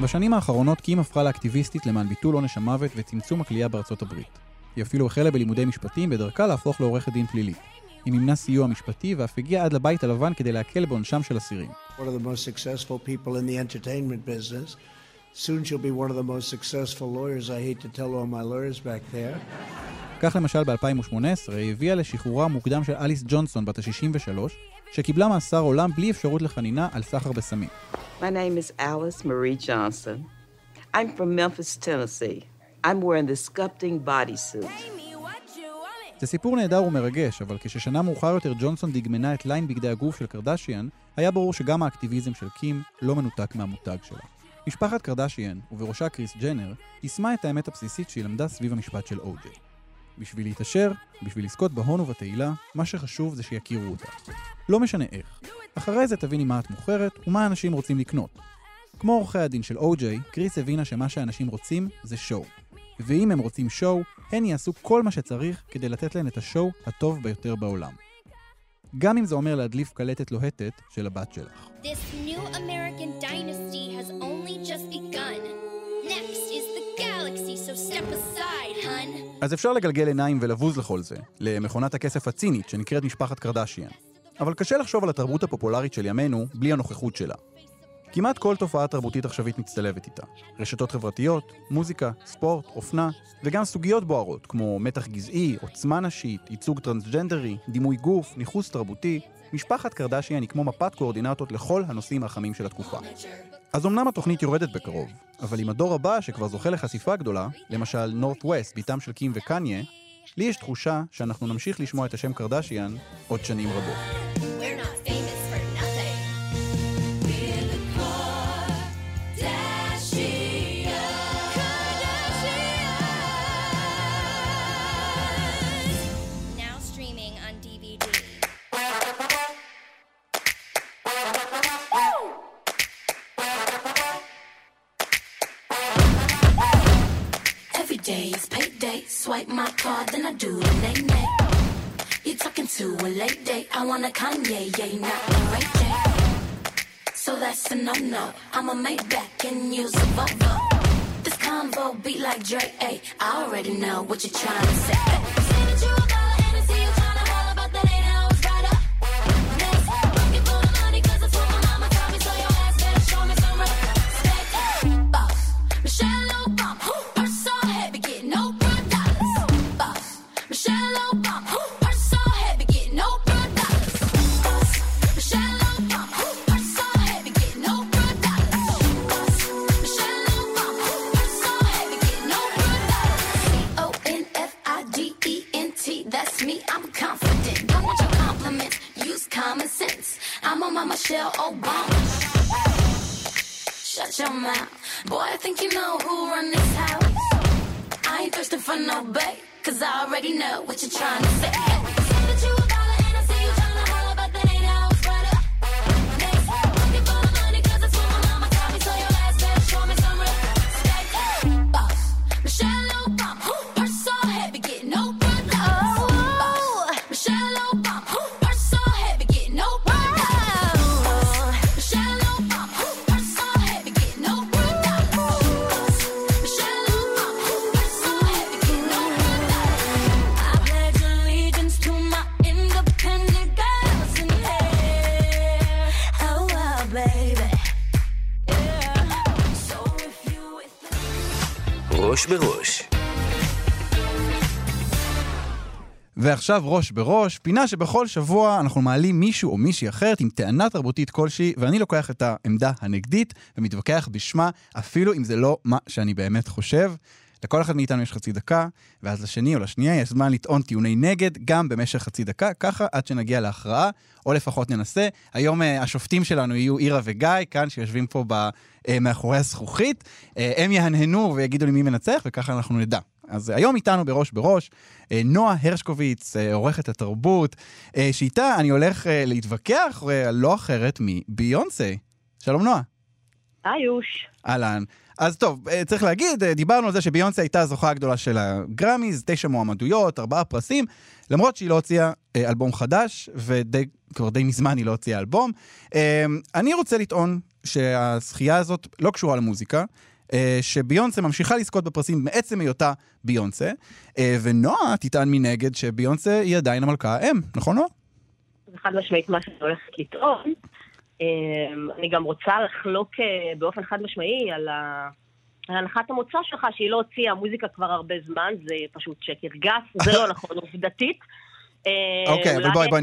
בשנים האחרונות קים הפכה לאקטיביסטית למען ביטול עונש המוות וצמצום הכלייה בארצות הברית. היא אפילו החלה בלימודי משפטים בדרכה להפוך לעורכת דין פלילית. היא מימנה סיוע משפטי ואף הגיעה עד לבית הלבן כדי להקל בעונשם של אסירים. one of the most successful people in the entertainment business. Soon she'll be one of the most successful lawyers. I hate to tell all my lawyers back there. כך למשל ב-2018 היא הביאה לשחרורה המוקדם של אליס ג'ונסון בת ה-63, שקיבלה מאסר עולם בלי אפשרות לחנינה על סחר בסמים. My name is Alice Marie Johnson. I'm from Memphis, Tennessee. I'm wearing the sculpting bodysuit. זה סיפור נהדר ומרגש, אבל כששנה מאוחר יותר ג'ונסון דגמנה את ליין בגדי הגוף של קרדשיאן, היה ברור שגם האקטיביזם של קים לא מנותק מהמותג שלה. משפחת קרדשיאן, ובראשה קריס ג'נר, יישמה את האמת הבסיסית שהיא למדה סביב המשפט של אוג'יי. בשביל להתעשר, בשביל לזכות בהון ובתהילה, מה שחשוב זה שיכירו אותה. לא משנה איך. אחרי זה תביני מה את מוכרת ומה האנשים רוצים לקנות. כמו עורכי הדין של אוג'יי, קריס הבינה שמה שאנשים רוצים זה שואו. ואם הם רוצים שואו, הן יעשו כל מה שצריך כדי לתת להן את השואו הטוב ביותר בעולם. גם אם זה אומר להדליף קלטת לוהטת של הבת שלך. This new American dynasty has only just begun. Next is the galaxy, so step aside, hun. אז אפשר לגלגל עיניים ולבוז לכל זה, למכונת הכסף הצינית שנקראת משפחת קרדשיאן. אבל קשה לחשוב על התרבות הפופולרית של ימינו בלי הנוכחות שלה. כמעט כל תופעה תרבותית עכשווית מצטלבת איתה. רשתות חברתיות, מוזיקה, ספורט, אופנה, וגם סוגיות בוערות, כמו מתח גזעי, עוצמה נשית, ייצוג טרנסג'נדרי, דימוי גוף, ניכוס תרבותי. משפחת קרדשיאן היא כמו מפת קואורדינטות לכל הנושאים החמים של התקופה. אז אמנם התוכנית יורדת בקרוב, אבל עם הדור הבא שכבר זוכה לחשיפה גדולה, למשל נורט ווסט, בתם של קים וקניה, לי יש תחושה שאנחנו נמשיך לשמוע את השם קרדשיאן עוד שנים רבות. A late date? I want a Kanye, yeah, not a Ray J. So that's a no no. I'ma make back and use a Volvo. This combo beat like Dre. Ay, I already know what you're trying to say. ראש בראש. ועכשיו ראש בראש, פינה שבכל שבוע אנחנו מעלים מישהו או מישהי אחרת עם טענה תרבותית כלשהי, ואני לוקח את העמדה הנגדית ומתווכח בשמה, אפילו אם זה לא מה שאני באמת חושב. לכל אחד מאיתנו יש חצי דקה, ואז לשני או לשנייה יש זמן לטעון טיעוני נגד, גם במשך חצי דקה, ככה עד שנגיע להכרעה, או לפחות ננסה. היום אה, השופטים שלנו יהיו אירה וגיא, כאן שיושבים פה ב, אה, מאחורי הזכוכית. אה, הם יהנהנו ויגידו לי מי מנצח, וככה אנחנו נדע. אז היום איתנו בראש בראש, נועה הרשקוביץ, עורכת התרבות, שאיתה אני הולך להתווכח לא אחרת מביונסה. שלום נועה. היוש. אהלן. אז טוב, אה, צריך להגיד, אה, דיברנו על זה שביונסה הייתה הזוכה הגדולה של הגרמיז, תשע מועמדויות, ארבעה פרסים, למרות שהיא לא הוציאה אה, אלבום חדש, וכבר די מזמן היא לא הוציאה אלבום. אני רוצה לטעון שהזכייה הזאת לא קשורה למוזיקה, שביונסה ממשיכה לזכות בפרסים מעצם היותה ביונסה, ונועה תטען מנגד שביונסה היא עדיין המלכה האם, נכון נועה? חד משמעית מה שאני הולכת לטעון. אמ, אני גם רוצה לחלוק אה, באופן חד משמעי על ה... על הנחת המוצא שלך שהיא לא הוציאה מוזיקה כבר הרבה זמן, זה פשוט שקר גס, זה לא נכון עובדתית. אה, אוקיי, אבל בואי, בואי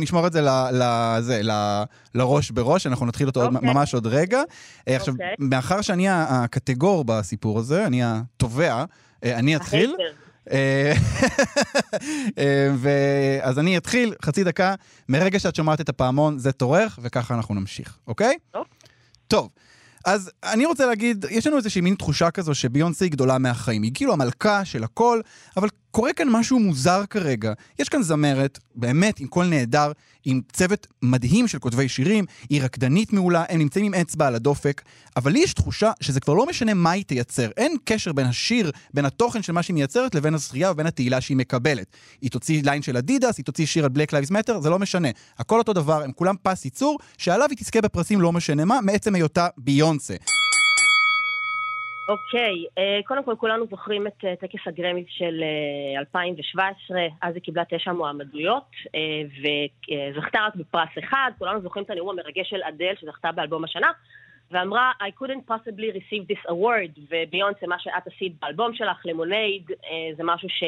נשמור את זה- לראש בראש, אנחנו נתחיל אותו אוקיי. ממש עוד רגע. אה, עכשיו, אוקיי. מאחר שאני הקטגור בסיפור הזה, אני התובע, אה, אני אתחיל. אה, אה, אז אני אתחיל, חצי דקה, מרגע שאת שומעת את הפעמון, זה תורך, וככה אנחנו נמשיך, אוקיי? טוב. אז אני רוצה להגיד, יש לנו איזושהי מין תחושה כזו שביונסה היא גדולה מהחיים. היא כאילו המלכה של הכל, אבל קורה כאן משהו מוזר כרגע. יש כאן זמרת, באמת, עם קול נהדר, עם צוות מדהים של כותבי שירים, היא רקדנית מעולה, הם נמצאים עם אצבע על הדופק, אבל לי יש תחושה שזה כבר לא משנה מה היא תייצר. אין קשר בין השיר, בין התוכן של מה שהיא מייצרת, לבין הזכייה ובין התהילה שהיא מקבלת. היא תוציא ליין של אדידס, היא תוציא שיר על Black Lives Matter, זה לא משנה. הכל אותו דבר, הם כולם פס ייצור, שעליו היא תזכה בפרסים לא משנה מה, מעצם היותה ביונסה. אוקיי, אה, קודם כל כולנו זוכרים את אה, טקס הגרמי של אה, 2017, אז היא קיבלה תשע מועמדויות אה, וזכתה רק בפרס אחד, כולנו זוכרים את הנאום המרגש של אדל שזכתה באלבום השנה, ואמרה I couldn't possibly receive this award, וביונסה, מה שאת עשית באלבום שלך, למונייד, אה, זה משהו ש...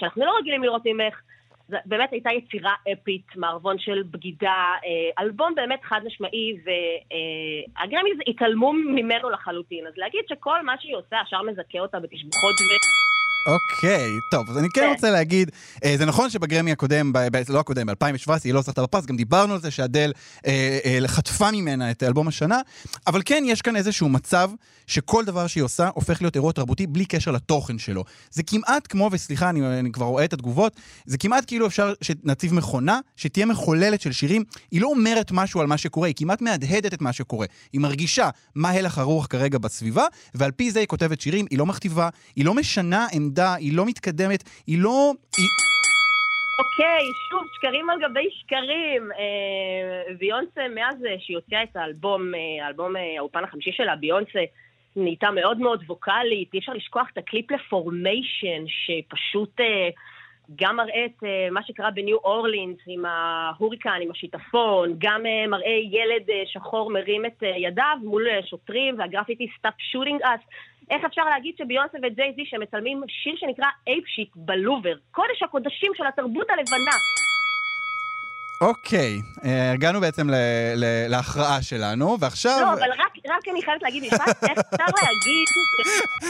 שאנחנו לא רגילים לראות ממך. באמת הייתה יצירה אפית, מערבון של בגידה, אה, אלבום באמת חד משמעי, והגרמיז התעלמו ממנו לחלוטין. אז להגיד שכל מה שהיא עושה, ישר מזכה אותה בתשבחות ו... אוקיי, טוב, אז אני כן רוצה להגיד, אה, זה נכון שבגרמי הקודם, לא הקודם, ב-2017 היא לא זכתה בפרס, גם דיברנו על זה שאדל אה, אה, חטפה ממנה את אלבום השנה, אבל כן, יש כאן איזשהו מצב שכל דבר שהיא עושה הופך להיות אירוע תרבותי בלי קשר לתוכן שלו. זה כמעט כמו, וסליחה, אני, אני כבר רואה את התגובות, זה כמעט כאילו אפשר שנציב מכונה, שתהיה מחוללת של שירים, היא לא אומרת משהו על מה שקורה, היא כמעט מהדהדת את מה שקורה. היא מרגישה מה הלך הרוח כרגע בסביבה, ועל פי זה היא כותבת שירים, היא לא מכתיבה, היא לא משנה עמדה, היא לא מתקדמת, היא לא... אוקיי, שוב, שקרים על גבי שקרים. אה, ביונסה, מאז אה, שהיא הוציאה את האלבום, אה, האלבום האולפן החמישי שלה, ביונסה נהייתה מאוד מאוד ווקאלית. אי אפשר לשכוח את הקליפ ל Formation, שפשוט גם מראה את מה שקרה בניו אורלינס עם ההוריקן, עם השיטפון, גם אה, מראה ילד שחור מרים את ידיו מול שוטרים, והגרפיטי Stop shooting us. איך אפשר להגיד שביונסה וג'יי זי שמצלמים שיר שנקרא Apeshit בלובר, קודש הקודשים של התרבות הלבנה. אוקיי, אה, הגענו בעצם ל- ל- להכרעה שלנו, ועכשיו... לא, אבל רק, רק אני חייבת להגיד משפט, איך אפשר להגיד,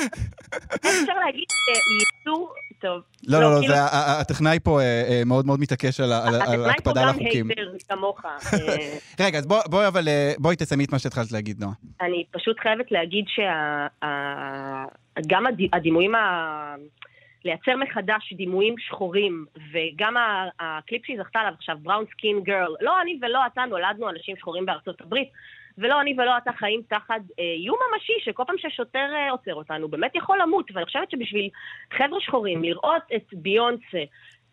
איך אפשר להגיד שייצור, טוב. לא, לא, לא, כאילו, זה הטכנאי פה אה, אה, מאוד מאוד מתעקש על על- על הטכנאי פה הקפדה גם החוקים. hater כמוך. אה, רגע, אז בוא- בואי אבל, בואי תסיימי את מה שהתחלת להגיד, נועה. אני פשוט חייבת להגיד שגם הדימויים, ה- לייצר מחדש דימויים שחורים, וגם הקליפ שהיא זכתה עליו עכשיו, Brown Skin Girl, לא אני ולא אתה נולדנו אנשים שחורים בארצות הברית, ולא אני ולא אתה חיים תחת אה, איום ממשי, שכל פעם ששוטר אה, עוצר אותנו, באמת יכול למות, ואני חושבת שבשביל חבר'ה שחורים, לראות את ביונסה,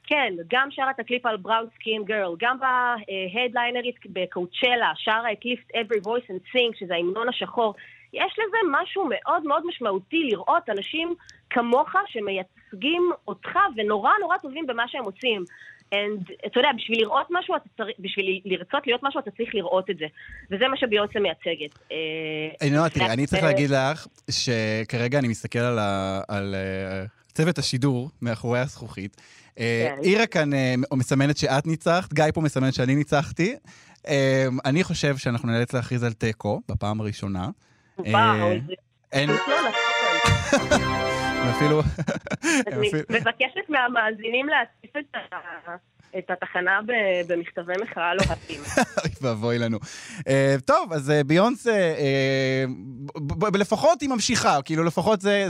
כן, גם שרה את הקליפ על Brown Skin Girl, גם כהדליינרית בקואוצ'לה, שרה את Lift Every Voice and Sing, שזה ההמנון השחור. יש לזה משהו מאוד מאוד משמעותי לראות אנשים כמוך שמייצגים אותך ונורא נורא טובים במה שהם עושים. And אתה יודע, בשביל לראות משהו, אתה צריך, בשביל לרצות להיות משהו, אתה צריך לראות את זה. וזה מה שביונסה מייצגת. אה, נועה, תראי, אני צריך אה, להגיד לך שכרגע אני מסתכל על ה- על אה, צוות השידור מאחורי הזכוכית. אה, כן. אירה כאן אה, מסמנת שאת ניצחת, גיא פה מסמן שאני ניצחתי. אה, אני חושב שאנחנו נאלץ להכריז על תיקו בפעם הראשונה. וואו, אה, זה... אין, ואפילו... אני אפילו- מבקשת מהמאזינים להציף את ה- את התחנה במכתבי מחאה לא לוהטים. אוי ואבוי לנו. אה, טוב, אז אה, ביונסה, אה, לפחות היא ממשיכה, כאילו לפחות זה,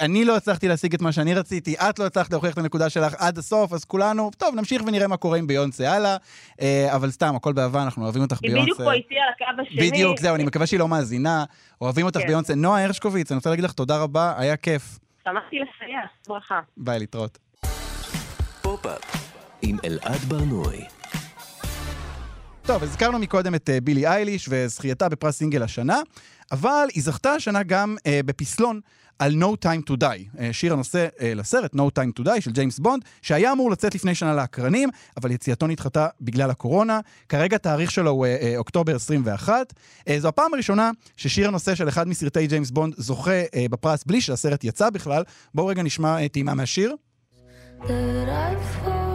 אני לא הצלחתי להשיג את מה שאני רציתי, את לא הצלחת להוכיח את הנקודה שלך עד הסוף, אז כולנו, טוב, נמשיך ונראה מה קורה עם ביונסה הלאה, אה, אבל סתם, הכל באהבה, אנחנו אוהבים אותך היא ביונסה. בדיוק פה איתי על הקו השני. בדיוק, זהו, אני מקווה שהיא לא מאזינה, אוהבים אותך כן. ביונסה. נועה הרשקוביץ, אני רוצה להגיד לך תודה רבה, היה כיף. שמחתי לסייע, ברכה. ביי, להתראות. פופ-אפ עם אלעד בר-נוי. טוב, הזכרנו מקודם את אה, בילי אייליש וזכייתה בפרס סינגל השנה, אבל היא זכתה השנה גם אה, בפסלון על No Time to Die, אה, שיר הנושא אה, לסרט No Time to Die של ג'יימס בונד, שהיה אמור לצאת לפני שנה לאקרנים, אבל יציאתו נדחתה בגלל הקורונה. כרגע התאריך שלו הוא אה, אה, אוקטובר 21. אה, זו הפעם הראשונה ששיר הנושא של אחד מסרטי ג'יימס בונד זוכה אה, בפרס בלי שהסרט יצא בכלל. בואו רגע נשמע אה, טעימה מהשיר. that I've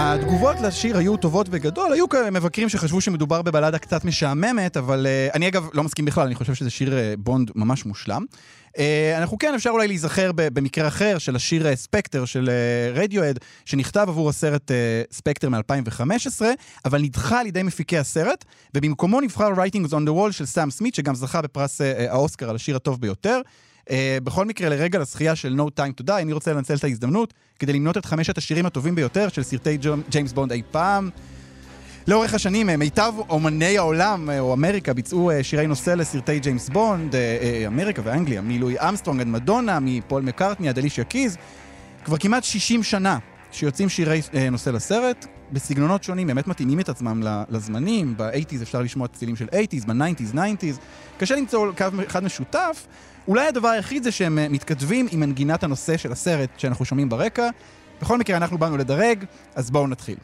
התגובות לשיר היו טובות בגדול, היו כאלה מבקרים שחשבו שמדובר בבלדה קצת משעממת, אבל uh, אני אגב לא מסכים בכלל, אני חושב שזה שיר uh, בונד ממש מושלם. אה, אנחנו כן, אפשר אולי להיזכר במקרה אחר של השיר אה, Spectre של רדיוהד, שנכתב עבור הסרט אה, Spectre מ-2015, אבל נדחה על ידי מפיקי הסרט, ובמקומו נבחר Writing's on the Wall של סאם סמית, שגם זכה בפרס אה, האוסקר על השיר הטוב ביותר. אה, בכל מקרה, לרגל הזכייה של No Time to Die, אני רוצה לנצל את ההזדמנות כדי למנות את חמשת השירים הטובים ביותר של סרטי ג'יימס בונד אי פעם. לאורך השנים, אה, מיטב אומני העולם, אה, או אמריקה, ביצעו אה, שירי נושא לסרטי ג'יימס בונד, אה, אה, אמריקה ואנגליה, מלואי אמסטרונג עד מדונה, מפול מקארטני עד אלישיה קיז. כבר כמעט 60 שנה שיוצאים שירי אה, נושא לסרט, בסגנונות שונים, באמת מתאימים את עצמם לזמנים, ב-80's אפשר לשמוע צלילים של 80's, ב-90's, 90's. קשה למצוא קו אחד משותף. אולי הדבר היחיד זה שהם אה, מתכתבים עם מנגינת הנושא של הסרט שאנחנו שומעים ברקע. בכל מקרה, אנחנו באנו לדרג, אז בואו נתחיל.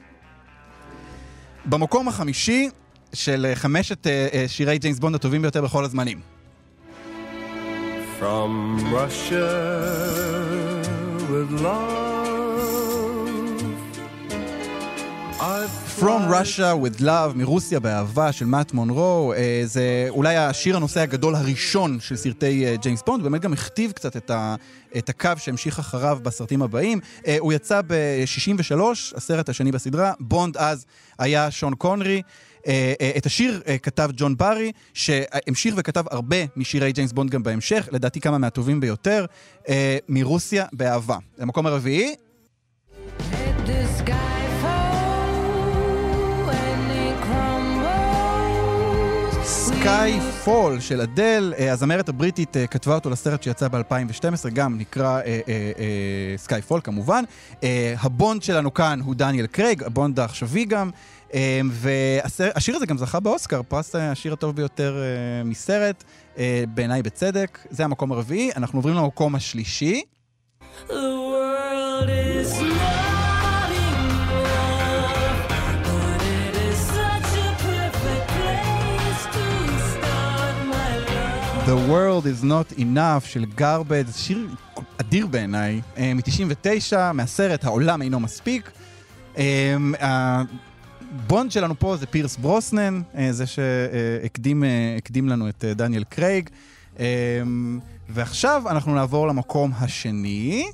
במקום החמישי של אה, חמשת אה, שירי ג'יימס בונד הטובים ביותר בכל הזמנים. From Russia with love. I've From Russia with Love, מרוסיה באהבה של מאט מונרו, אה, זה אולי השיר הנושא הגדול הראשון של סרטי אה, ג'יימס בונד, באמת גם הכתיב קצת את, ה, את הקו שהמשיך אחריו בסרטים הבאים. אה, הוא יצא ב-63, הסרט השני בסדרה, בונד אז היה שון קונרי. אה, אה, את השיר אה, כתב ג'ון ברי, שהמשיך וכתב הרבה משירי ג'יימס בונד גם בהמשך, לדעתי כמה מהטובים ביותר, אה, מרוסיה באהבה. למקום הרביעי, the sky Skyfall של אדל, אה, הזמרת הבריטית אה, כתבה אותו לסרט שיצא ב-2012, גם נקרא Skyfall כמובן. אה, הבונד שלנו כאן הוא דניאל קרייג, הבונד העכשווי גם. אה, והשיר הזה גם זכה באוסקר, פרס אה, השיר הטוב ביותר אה, מסרט, אה, בעיניי בצדק. זה המקום הרביעי, אנחנו עוברים למקום השלישי. The world is not The World is Not Enough של Garbage, שיר אדיר בעיניי, אה, מ-99, מהסרט העולם אינו מספיק. אה, הבונד שלנו פה זה פירס ברוסנן, אה, זה שהקדים הקדים לנו את דניאל קרייג. ועכשיו אנחנו נעבור למקום השני.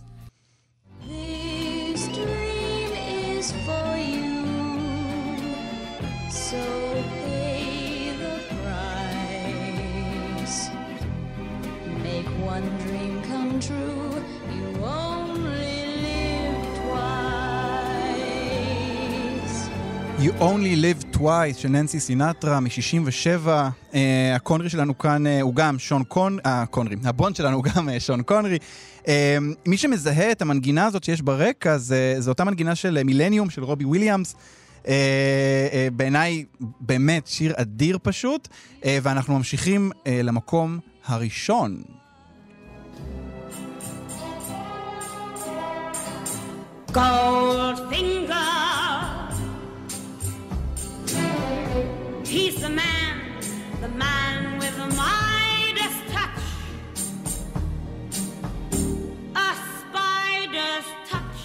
You Only Live Twice של ננסי סינטרה מ-67. Uh, הקונרי שלנו כאן uh, הוא גם שון קונ... Uh, קונרי. הבונד שלנו הוא גם uh, שון קונרי. Uh, מי שמזהה את המנגינה הזאת שיש ברקע זה, זה אותה מנגינה של uh, מילניום של רובי וויליאמס. Uh, uh, בעיניי באמת שיר אדיר פשוט. Uh, ואנחנו ממשיכים uh, למקום הראשון. Goldfinger He's the man, the man with the Midas touch. A spider's touch.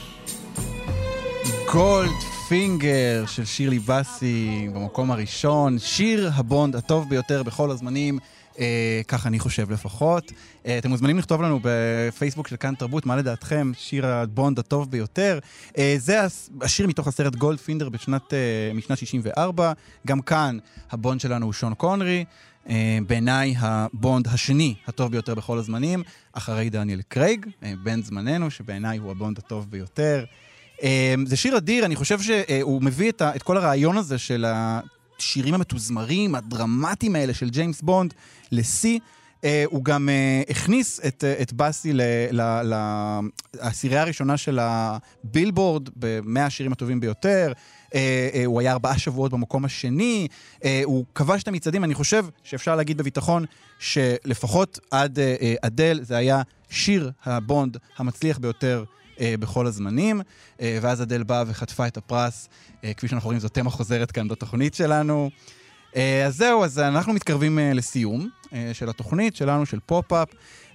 גולד פינגר של שירלי בסי במקום הראשון, שיר הבונד הטוב ביותר בכל הזמנים. אה, כך אני חושב לפחות. אה, אתם מוזמנים לכתוב לנו בפייסבוק של כאן תרבות, מה לדעתכם שיר הבונד הטוב ביותר. אה, זה השיר מתוך הסרט Goldfinger בשנת, אה, משנת 64. גם כאן הבונד שלנו הוא שון קונרי. אה, בעיניי הבונד השני הטוב ביותר בכל הזמנים, אחרי דניאל קרייג, אה, בן זמננו, שבעיניי הוא הבונד הטוב ביותר. אה, זה שיר אדיר, אני חושב שהוא מביא את, את כל הרעיון הזה של השירים המתוזמרים, הדרמטיים האלה של ג'יימס בונד לשיא. אה, הוא גם אה, הכניס את, אה, את באסי לעשירייה הראשונה של הבילבורד ב-100 השירים הטובים ביותר. אה, אה, הוא היה ארבעה שבועות במקום השני, אה, הוא כבש את המצעדים, אני חושב שאפשר להגיד בביטחון שלפחות עד אדל זה היה שיר הבונד המצליח ביותר בכל הזמנים, אה, ואז אדל באה וחטפה את הפרס, אה, כפי שאנחנו רואים זו תמה חוזרת כאן בתוכנית שלנו. אה, אז זהו, אז אנחנו מתקרבים אה, לסיום אה, של התוכנית שלנו, של פופ-אפ.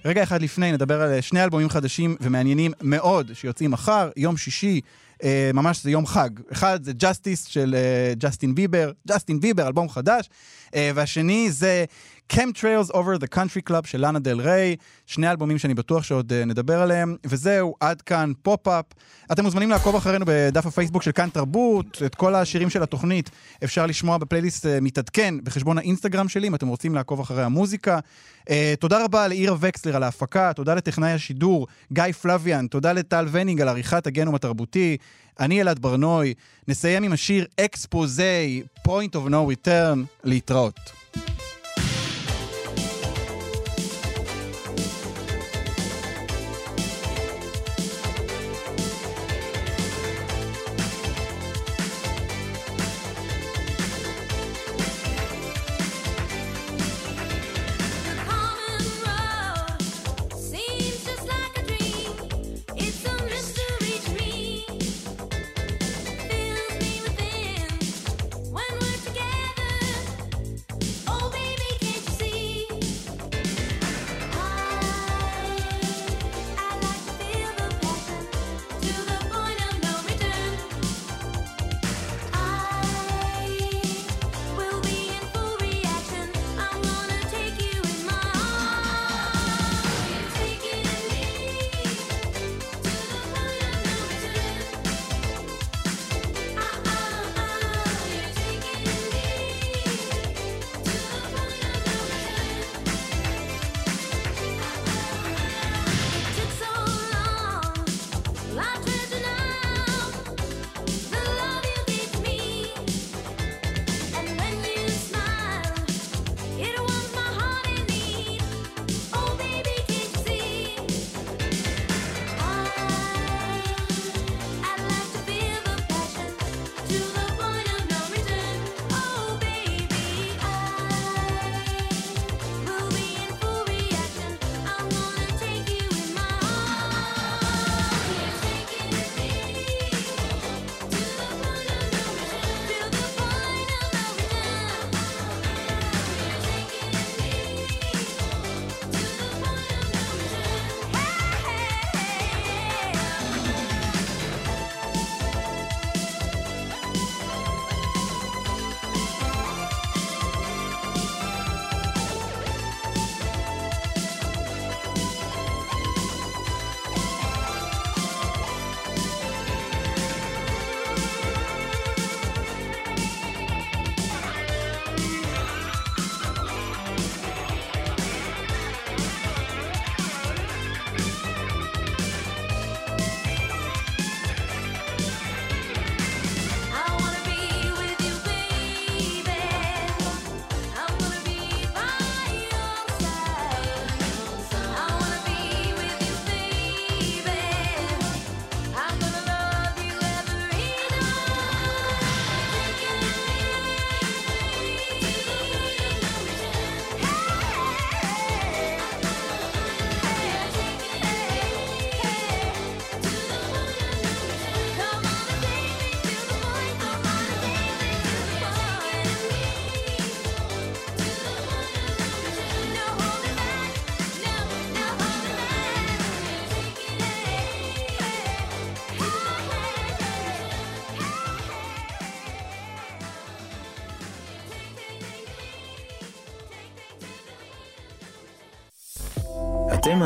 רגע אחד לפני נדבר על אה, שני אלבומים חדשים ומעניינים מאוד שיוצאים מחר, יום שישי. אה, ממש זה יום חג. אחד זה Justice של אה, ג'סטין ביבר, ג'סטין ביבר, אלבום חדש, אה, והשני זה Chemtrails Over the Country Club של לאנה דל ריי, שני אלבומים שאני בטוח שעוד אה, נדבר עליהם, וזהו, עד כאן פופ-אפ. אתם מוזמנים לעקוב אחרינו בדף הפייסבוק של כאן תרבות, את כל השירים של התוכנית אפשר לשמוע בפלייליסט אה, מתעדכן בחשבון האינסטגרם שלי, אם אתם רוצים לעקוב אחרי המוזיקה. אה, תודה רבה לאירה וקסלר על ההפקה, תודה לטכנאי השידור גיא פלוויאן, תודה לטל וניג על עריכת הגנום התרבותי. אני אלעד ברנוי, נסיים עם השיר אקספוזי, point of no return, להתראות.